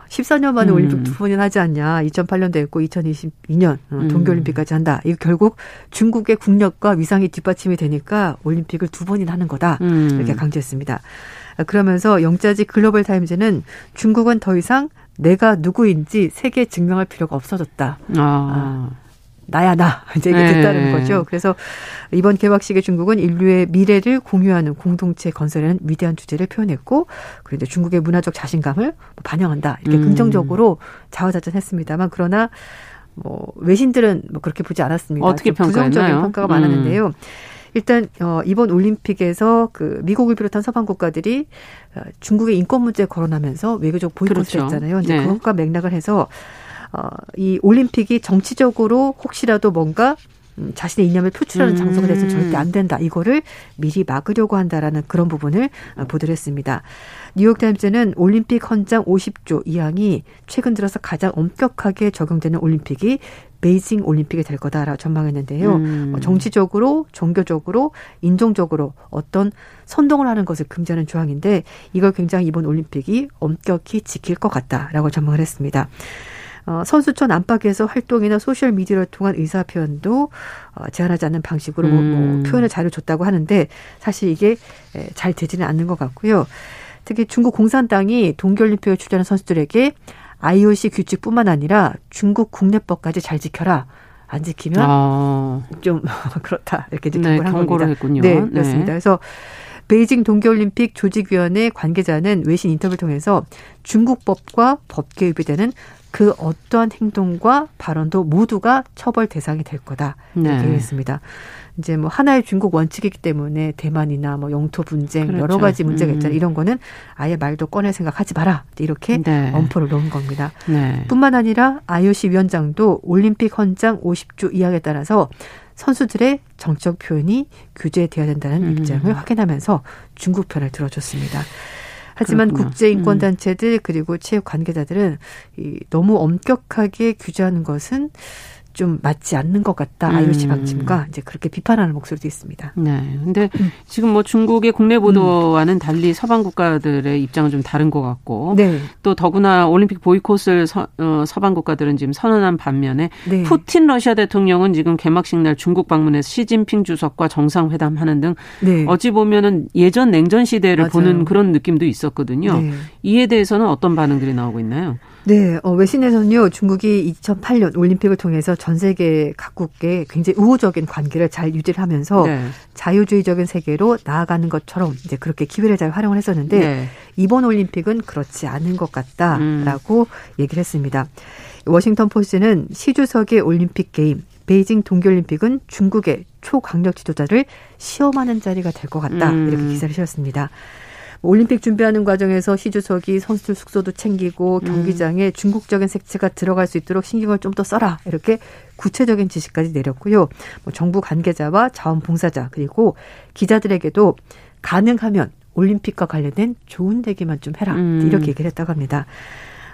14년 만에 음. 올림픽 두 번이나 하지 않냐. 2008년도 했고 2022년 어, 음. 동계올림픽까지 한다. 이거 결국 중국의 국력과 위상이 뒷받침이 되니까 올림픽을 두 번이나 하는 거다. 음. 이렇게 강조했습니다. 그러면서 영자지 글로벌 타임즈는 중국은 더 이상 내가 누구인지 세계에 증명할 필요가 없어졌다. 아. 아. 나야 나 [laughs] 이제 이게 됐다는 네. 거죠. 그래서 이번 개막식에 중국은 인류의 미래를 공유하는 공동체 건설에는 위대한 주제를 표현했고 그리고 중국의 문화적 자신감을 뭐 반영한다 이렇게 음. 긍정적으로 자화자찬했습니다만 그러나 뭐 외신들은 뭐 그렇게 보지 않았습니다. 어떻게 부정적인 평가가 음. 많았는데요. 일단 어 이번 올림픽에서 그 미국을 비롯한 서방 국가들이 어, 중국의 인권 문제에 거론하면서 외교적 보이콧을 그렇죠. 했잖아요. 이제 네. 그것과 맥락을 해서 어, 이 올림픽이 정치적으로 혹시라도 뭔가 음, 자신의 이념을 표출하는 음. 장소가 돼서 절대 안 된다. 이거를 미리 막으려고 한다라는 그런 부분을 어, 보도를 했습니다. 뉴욕타임즈는 올림픽 헌장 50조 2항이 최근 들어서 가장 엄격하게 적용되는 올림픽이 베이징 올림픽이 될 거다라고 전망했는데요. 음. 어, 정치적으로, 종교적으로, 인종적으로 어떤 선동을 하는 것을 금지하는 조항인데 이걸 굉장히 이번 올림픽이 엄격히 지킬 것 같다라고 전망을 했습니다. 어, 선수촌 안팎에서 활동이나 소셜 미디어를 통한 의사 표현도 어, 제한하지 않는 방식으로 뭐, 뭐 음. 표현의 자유를 줬다고 하는데 사실 이게 잘 되지는 않는 것 같고요. 특히 중국 공산당이 동계올림픽에 출전한 선수들에게 IOC 규칙뿐만 아니라 중국 국내법까지 잘 지켜라. 안 지키면 아. 좀 [laughs] 그렇다 이렇게 이제 경고를 네, 한 겁니다. 했군요. 네, 그렇습니다. 네. 그래서 베이징 동계올림픽 조직위원회 관계자는 외신 인터뷰를 통해서 중국법과 법 개입이 되는 그 어떠한 행동과 발언도 모두가 처벌 대상이 될 거다 이렇게 네. 얘기했습니다. 이제 뭐 하나의 중국 원칙이기 때문에 대만이나 뭐 영토 분쟁 그렇죠. 여러 가지 문제가 있잖아요. 음. 이런 거는 아예 말도 꺼낼 생각하지 마라 이렇게 네. 엄포를 놓은 겁니다. 네. 뿐만 아니라 IOC 위원장도 올림픽 헌장 50조 이하에 따라서 선수들의 정적 표현이 규제돼야 된다는 음. 입장을 확인하면서 중국 편을 들어줬습니다. 하지만 국제 인권 단체들 그리고 체육 관계자들은 이 너무 엄격하게 규제하는 것은 좀 맞지 않는 것 같다. IOC 음. 방침과 이제 그렇게 비판하는 목소리도 있습니다. 네. 근데 음. 지금 뭐 중국의 국내 보도와는 음. 달리 서방 국가들의 입장은 좀 다른 것 같고 네. 또 더구나 올림픽 보이콧을 서, 어, 서방 국가들은 지금 선언한 반면에 네. 푸틴 러시아 대통령은 지금 개막식 날 중국 방문해서 시진핑 주석과 정상회담하는 등 네. 어찌 보면은 예전 냉전 시대를 맞아요. 보는 그런 느낌도 있었거든요. 네. 이에 대해서는 어떤 반응들이 나오고 있나요? 네, 어, 외신에서는요, 중국이 2008년 올림픽을 통해서 전 세계 각국에 굉장히 우호적인 관계를 잘 유지를 하면서 네. 자유주의적인 세계로 나아가는 것처럼 이제 그렇게 기회를 잘 활용을 했었는데 네. 이번 올림픽은 그렇지 않은 것 같다라고 음. 얘기를 했습니다. 워싱턴 포스트는 시 주석의 올림픽 게임, 베이징 동계올림픽은 중국의 초강력 지도자를 시험하는 자리가 될 것 같다 음. 이렇게 기사를 실었습니다. 올림픽 준비하는 과정에서 시 주석이 선수들 숙소도 챙기고 음. 경기장에 음. 중국적인 색채가 들어갈 수 있도록 신경을 좀 더 써라 이렇게 구체적인 지시까지 내렸고요. 뭐 정부 관계자와 자원봉사자 그리고 기자들에게도 가능하면 올림픽과 관련된 좋은 얘기만 좀 해라 음. 이렇게 얘기를 했다고 합니다.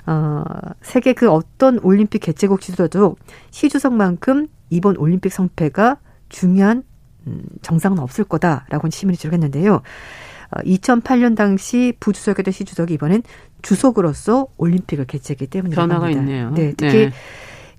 어, 세계 그 어떤 올림픽 개최국 지도자도 시 주석만큼 이번 올림픽 성패가 중요한 음, 정상은 없을 거다라고 시민이 지적했는데요. 2008년 어, 당시 부주석이던 시 주석이 이번엔 주석으로서 올림픽을 개최했기 때문에 변화가 합니다. 있네요. 네, 특히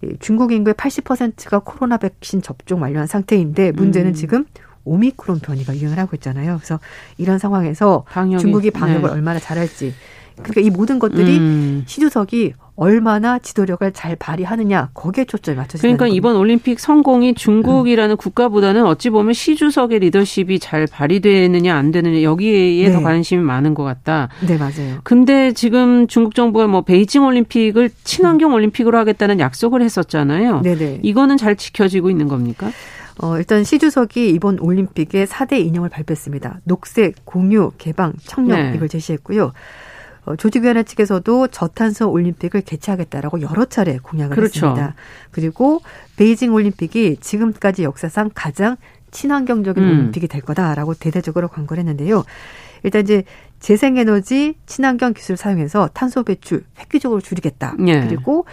네. 중국 인구의 80%가 코로나 백신 접종 완료한 상태인데 문제는 음. 지금 오미크론 변이가 유행을 하고 있잖아요. 그래서 이런 상황에서 방역이, 중국이 방역을 네. 얼마나 잘할지 그러니까 이 모든 것들이 음. 시 주석이 얼마나 지도력을 잘 발휘하느냐 거기에 초점이 맞춰지는 그러니까 겁니다. 이번 올림픽 성공이 중국이라는 음. 국가보다는 어찌 보면 시 주석의 리더십이 잘 발휘되느냐 안 되느냐 여기에 네. 더 관심이 많은 것 같다. 네 맞아요. 근데 지금 중국 정부가 뭐 베이징 올림픽을 친환경 올림픽으로 하겠다는 약속을 했었잖아요. 네네. 이거는 잘 지켜지고 있는 겁니까? 어, 일단 시 주석이 이번 올림픽에 4대 이념을 발표했습니다. 녹색, 공유, 개방, 청렴 네. 이걸 제시했고요. 어, 조직위원회 측에서도 저탄소 올림픽을 개최하겠다라고 여러 차례 공약을 그렇죠. 했습니다. 그리고 베이징 올림픽이 지금까지 역사상 가장 친환경적인 음. 올림픽이 될 거다라고 대대적으로 광고를 했는데요. 일단 이제 재생에너지 친환경 기술 사용해서 탄소 배출 획기적으로 줄이겠다. 예. 그리고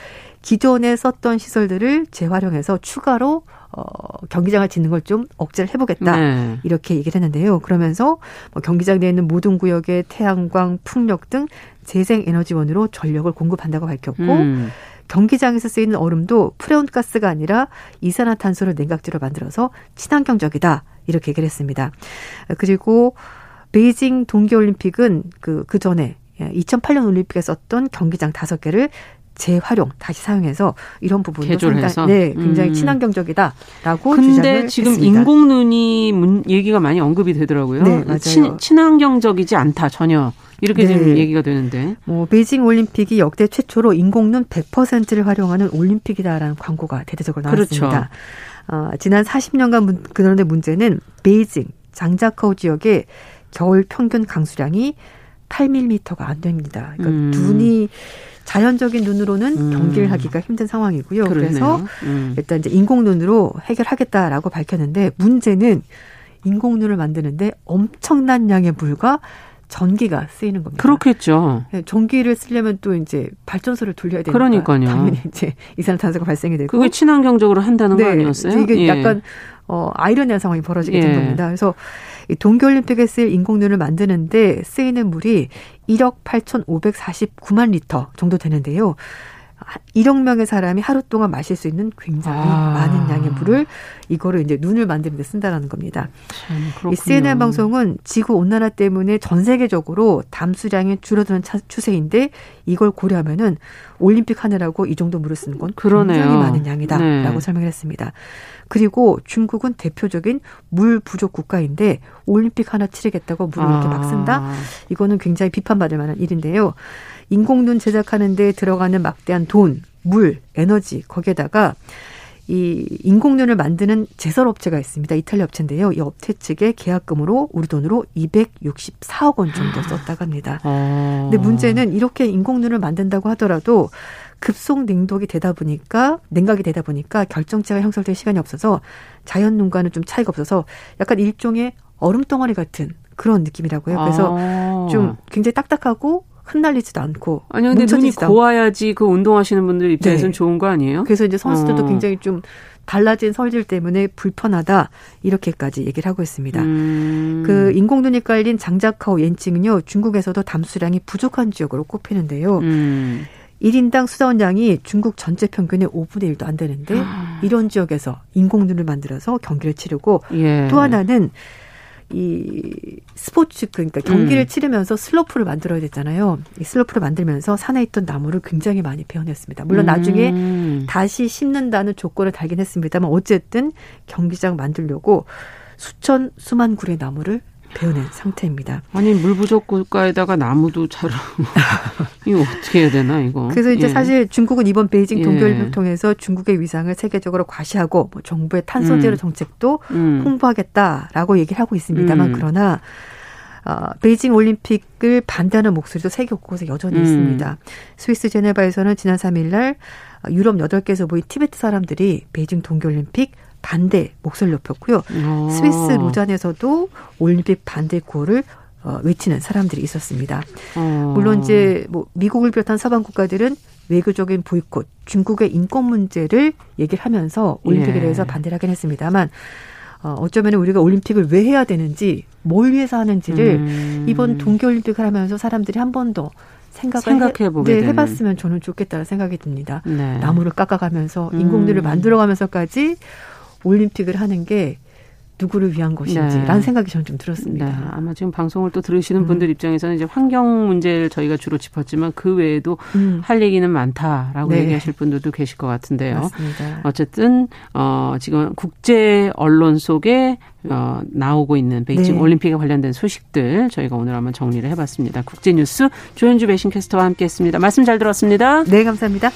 기존에 썼던 시설들을 재활용해서 추가로 어, 경기장을 짓는 걸 좀 억제를 해보겠다. 네. 이렇게 얘기를 했는데요. 그러면서 뭐 경기장 내에 있는 모든 구역에 태양광, 풍력 등 재생에너지원으로 전력을 공급한다고 밝혔고 음. 경기장에서 쓰이는 얼음도 프레온가스가 아니라 이산화탄소를 냉각제로 만들어서 친환경적이다. 이렇게 얘기를 했습니다. 그리고 베이징 동계올림픽은 그, 그 전에 2008년 올림픽에 썼던 경기장 다섯 개를 재활용 다시 사용해서 이런 부분도 상당히 네 굉장히 음. 친환경적이다라고 근데 지금 했습니다. 인공 눈이 문, 얘기가 많이 언급이 되더라고요. 네, 맞아요. 친, 친환경적이지 않다 전혀. 이렇게 네. 지금 얘기가 되는데. 뭐 베이징 올림픽이 역대 최초로 인공눈 100%를 활용하는 올림픽이다라는 광고가 대대적으로 나왔습니다. 그렇죠. 어, 지난 40년간 문, 그런데 문제는 베이징 장자커우 지역의 겨울 평균 강수량이 8mm가 안 됩니다. 그러니까 음. 눈이 자연적인 눈으로는 음. 경기를 하기가 힘든 상황이고요. 그러네요. 그래서 음. 일단 이제 인공 눈으로 해결하겠다라고 밝혔는데 문제는 인공 눈을 만드는데 엄청난 양의 물과 전기가 쓰이는 겁니다. 그렇겠죠. 네, 전기를 쓰려면 또 이제 발전소를 돌려야 되니까 그러니까요. 당연히 이제 이산화탄소가 발생이 되고 그게 친환경적으로 한다는 네, 거 아니었어요? 이게 예. 약간 어 아이러니한 상황이 벌어지게 예. 된 겁니다. 그래서 이 동계올림픽에 쓰일 인공눈을 만드는데 쓰이는 물이 1억 8,549만 리터 정도 되는데요. 1억 명의 사람이 하루 동안 마실 수 있는 굉장히 아. 많은 양의 물을 이거를 이제 눈을 만드는 데 쓴다라는 겁니다. 이 CNN 방송은 지구 온난화 때문에 전 세계적으로 담수량이 줄어드는 추세인데 이걸 고려하면은 올림픽 하느라고 이 정도 물을 쓰는 건 그러네요. 굉장히 많은 양이다라고 네. 설명을 했습니다. 그리고 중국은 대표적인 물 부족 국가인데 올림픽 하나 치르겠다고 물을 아. 이렇게 막 쓴다? 이거는 굉장히 비판받을 만한 일인데요. 인공눈 제작하는 데 들어가는 막대한 돈, 물, 에너지 거기에다가 이 인공눈을 만드는 제설 업체가 있습니다. 이탈리아 업체인데요. 이 업체 측의 계약금으로 우리 돈으로 264억 원 정도 썼다고 합니다. 아. 근데 문제는 이렇게 인공눈을 만든다고 하더라도 급속 냉독이 되다 보니까 냉각이 되다 보니까 결정체가 형성될 시간이 없어서 자연 눈과는 좀 차이가 없어서 약간 일종의 얼음 덩어리 같은 그런 느낌이라고요. 그래서 아. 좀 굉장히 딱딱하고 흩날리지도 않고 아니 근데 눈이 고와야지 그 운동하시는 분들 입장에서는 네. 좋은 거 아니에요? 그래서 이제 선수들도 어. 굉장히 좀 달라진 설질 때문에 불편하다 이렇게까지 얘기를 하고 있습니다. 음. 그 인공눈이 깔린 장자카오 옌칭은요 중국에서도 담수량이 부족한 지역으로 꼽히는데요. 음. 1인당 수자원량이 중국 전체 평균의 5분의 1도 안 되는데 아. 이런 지역에서 인공눈을 만들어서 경기를 치르고 예. 또 하나는 이 스포츠 그러니까 경기를 음. 치르면서 슬로프를 만들어야 됐잖아요. 이 슬로프를 만들면서 산에 있던 나무를 굉장히 많이 베어냈습니다. 물론 음. 나중에 다시 심는다는 조건을 달긴 했습니다만 어쨌든 경기장 만들려고 수천 수만 그루의 나무를 베어낸 상태입니다. 아니 물 부족 국가에다가 나무도 자르 [laughs] 이거 어떻게 해야 되나 이거. 그래서 이제 예. 사실 중국은 이번 베이징 예. 동계올림픽 을 통해서 중국의 위상을 세계적으로 과시하고 뭐 정부의 탄소제로 음. 정책도 음. 홍보하겠다라고 얘기를 하고 있습니다만 음. 그러나 어, 베이징 올림픽을 반대하는 목소리도 세계 곳곳에 여전히 음. 있습니다. 스위스 제네바에서는 지난 3일 날 유럽 8개국에서 모인 티베트 사람들이 베이징 동계올림픽 반대 목소리를 높였고요. 오. 어. 스위스 로잔에서도 올림픽 반대 구호를 어, 외치는 사람들이 있었습니다. 어. 물론 이제 뭐 미국을 비롯한 서방 국가들은 외교적인 보이콧, 중국의 인권 문제를 얘기를 하면서 올림픽에 예. 대해서 반대를 하긴 했습니다만 어, 어쩌면 우리가 올림픽을 왜 해야 되는지 뭘 위해서 하는지를 음. 이번 동계올림픽을 하면서 사람들이 한 번 더 생각을 생각해보게 해, 네, 해봤으면 저는 좋겠다는 생각이 듭니다. 네. 나무를 깎아가면서 인공들을 음. 만들어가면서까지 올림픽을 하는 게 누구를 위한 것인지라는 네. 생각이 저는 좀 들었습니다. 네. 아마 지금 방송을 또 들으시는 음. 분들 입장에서는 이제 환경 문제를 저희가 주로 짚었지만 그 외에도 음. 할 얘기는 많다라고 네. 얘기하실 분들도 계실 것 같은데요. 맞습니다. 어쨌든 어 지금 국제 언론 속에 어, 나오고 있는 베이징 네. 올림픽에 관련된 소식들 저희가 오늘 한번 정리를 해봤습니다. 국제뉴스 조현주 배신 캐스터와 함께했습니다. 말씀 잘 들었습니다. 네, 감사합니다.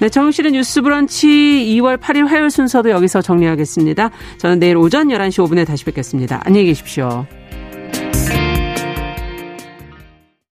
네, 정실의 뉴스 브런치 2월 8일 화요일 순서도 여기서 정리하겠습니다. 저는 내일 오전 11시 5분에 다시 뵙겠습니다. 안녕히 계십시오.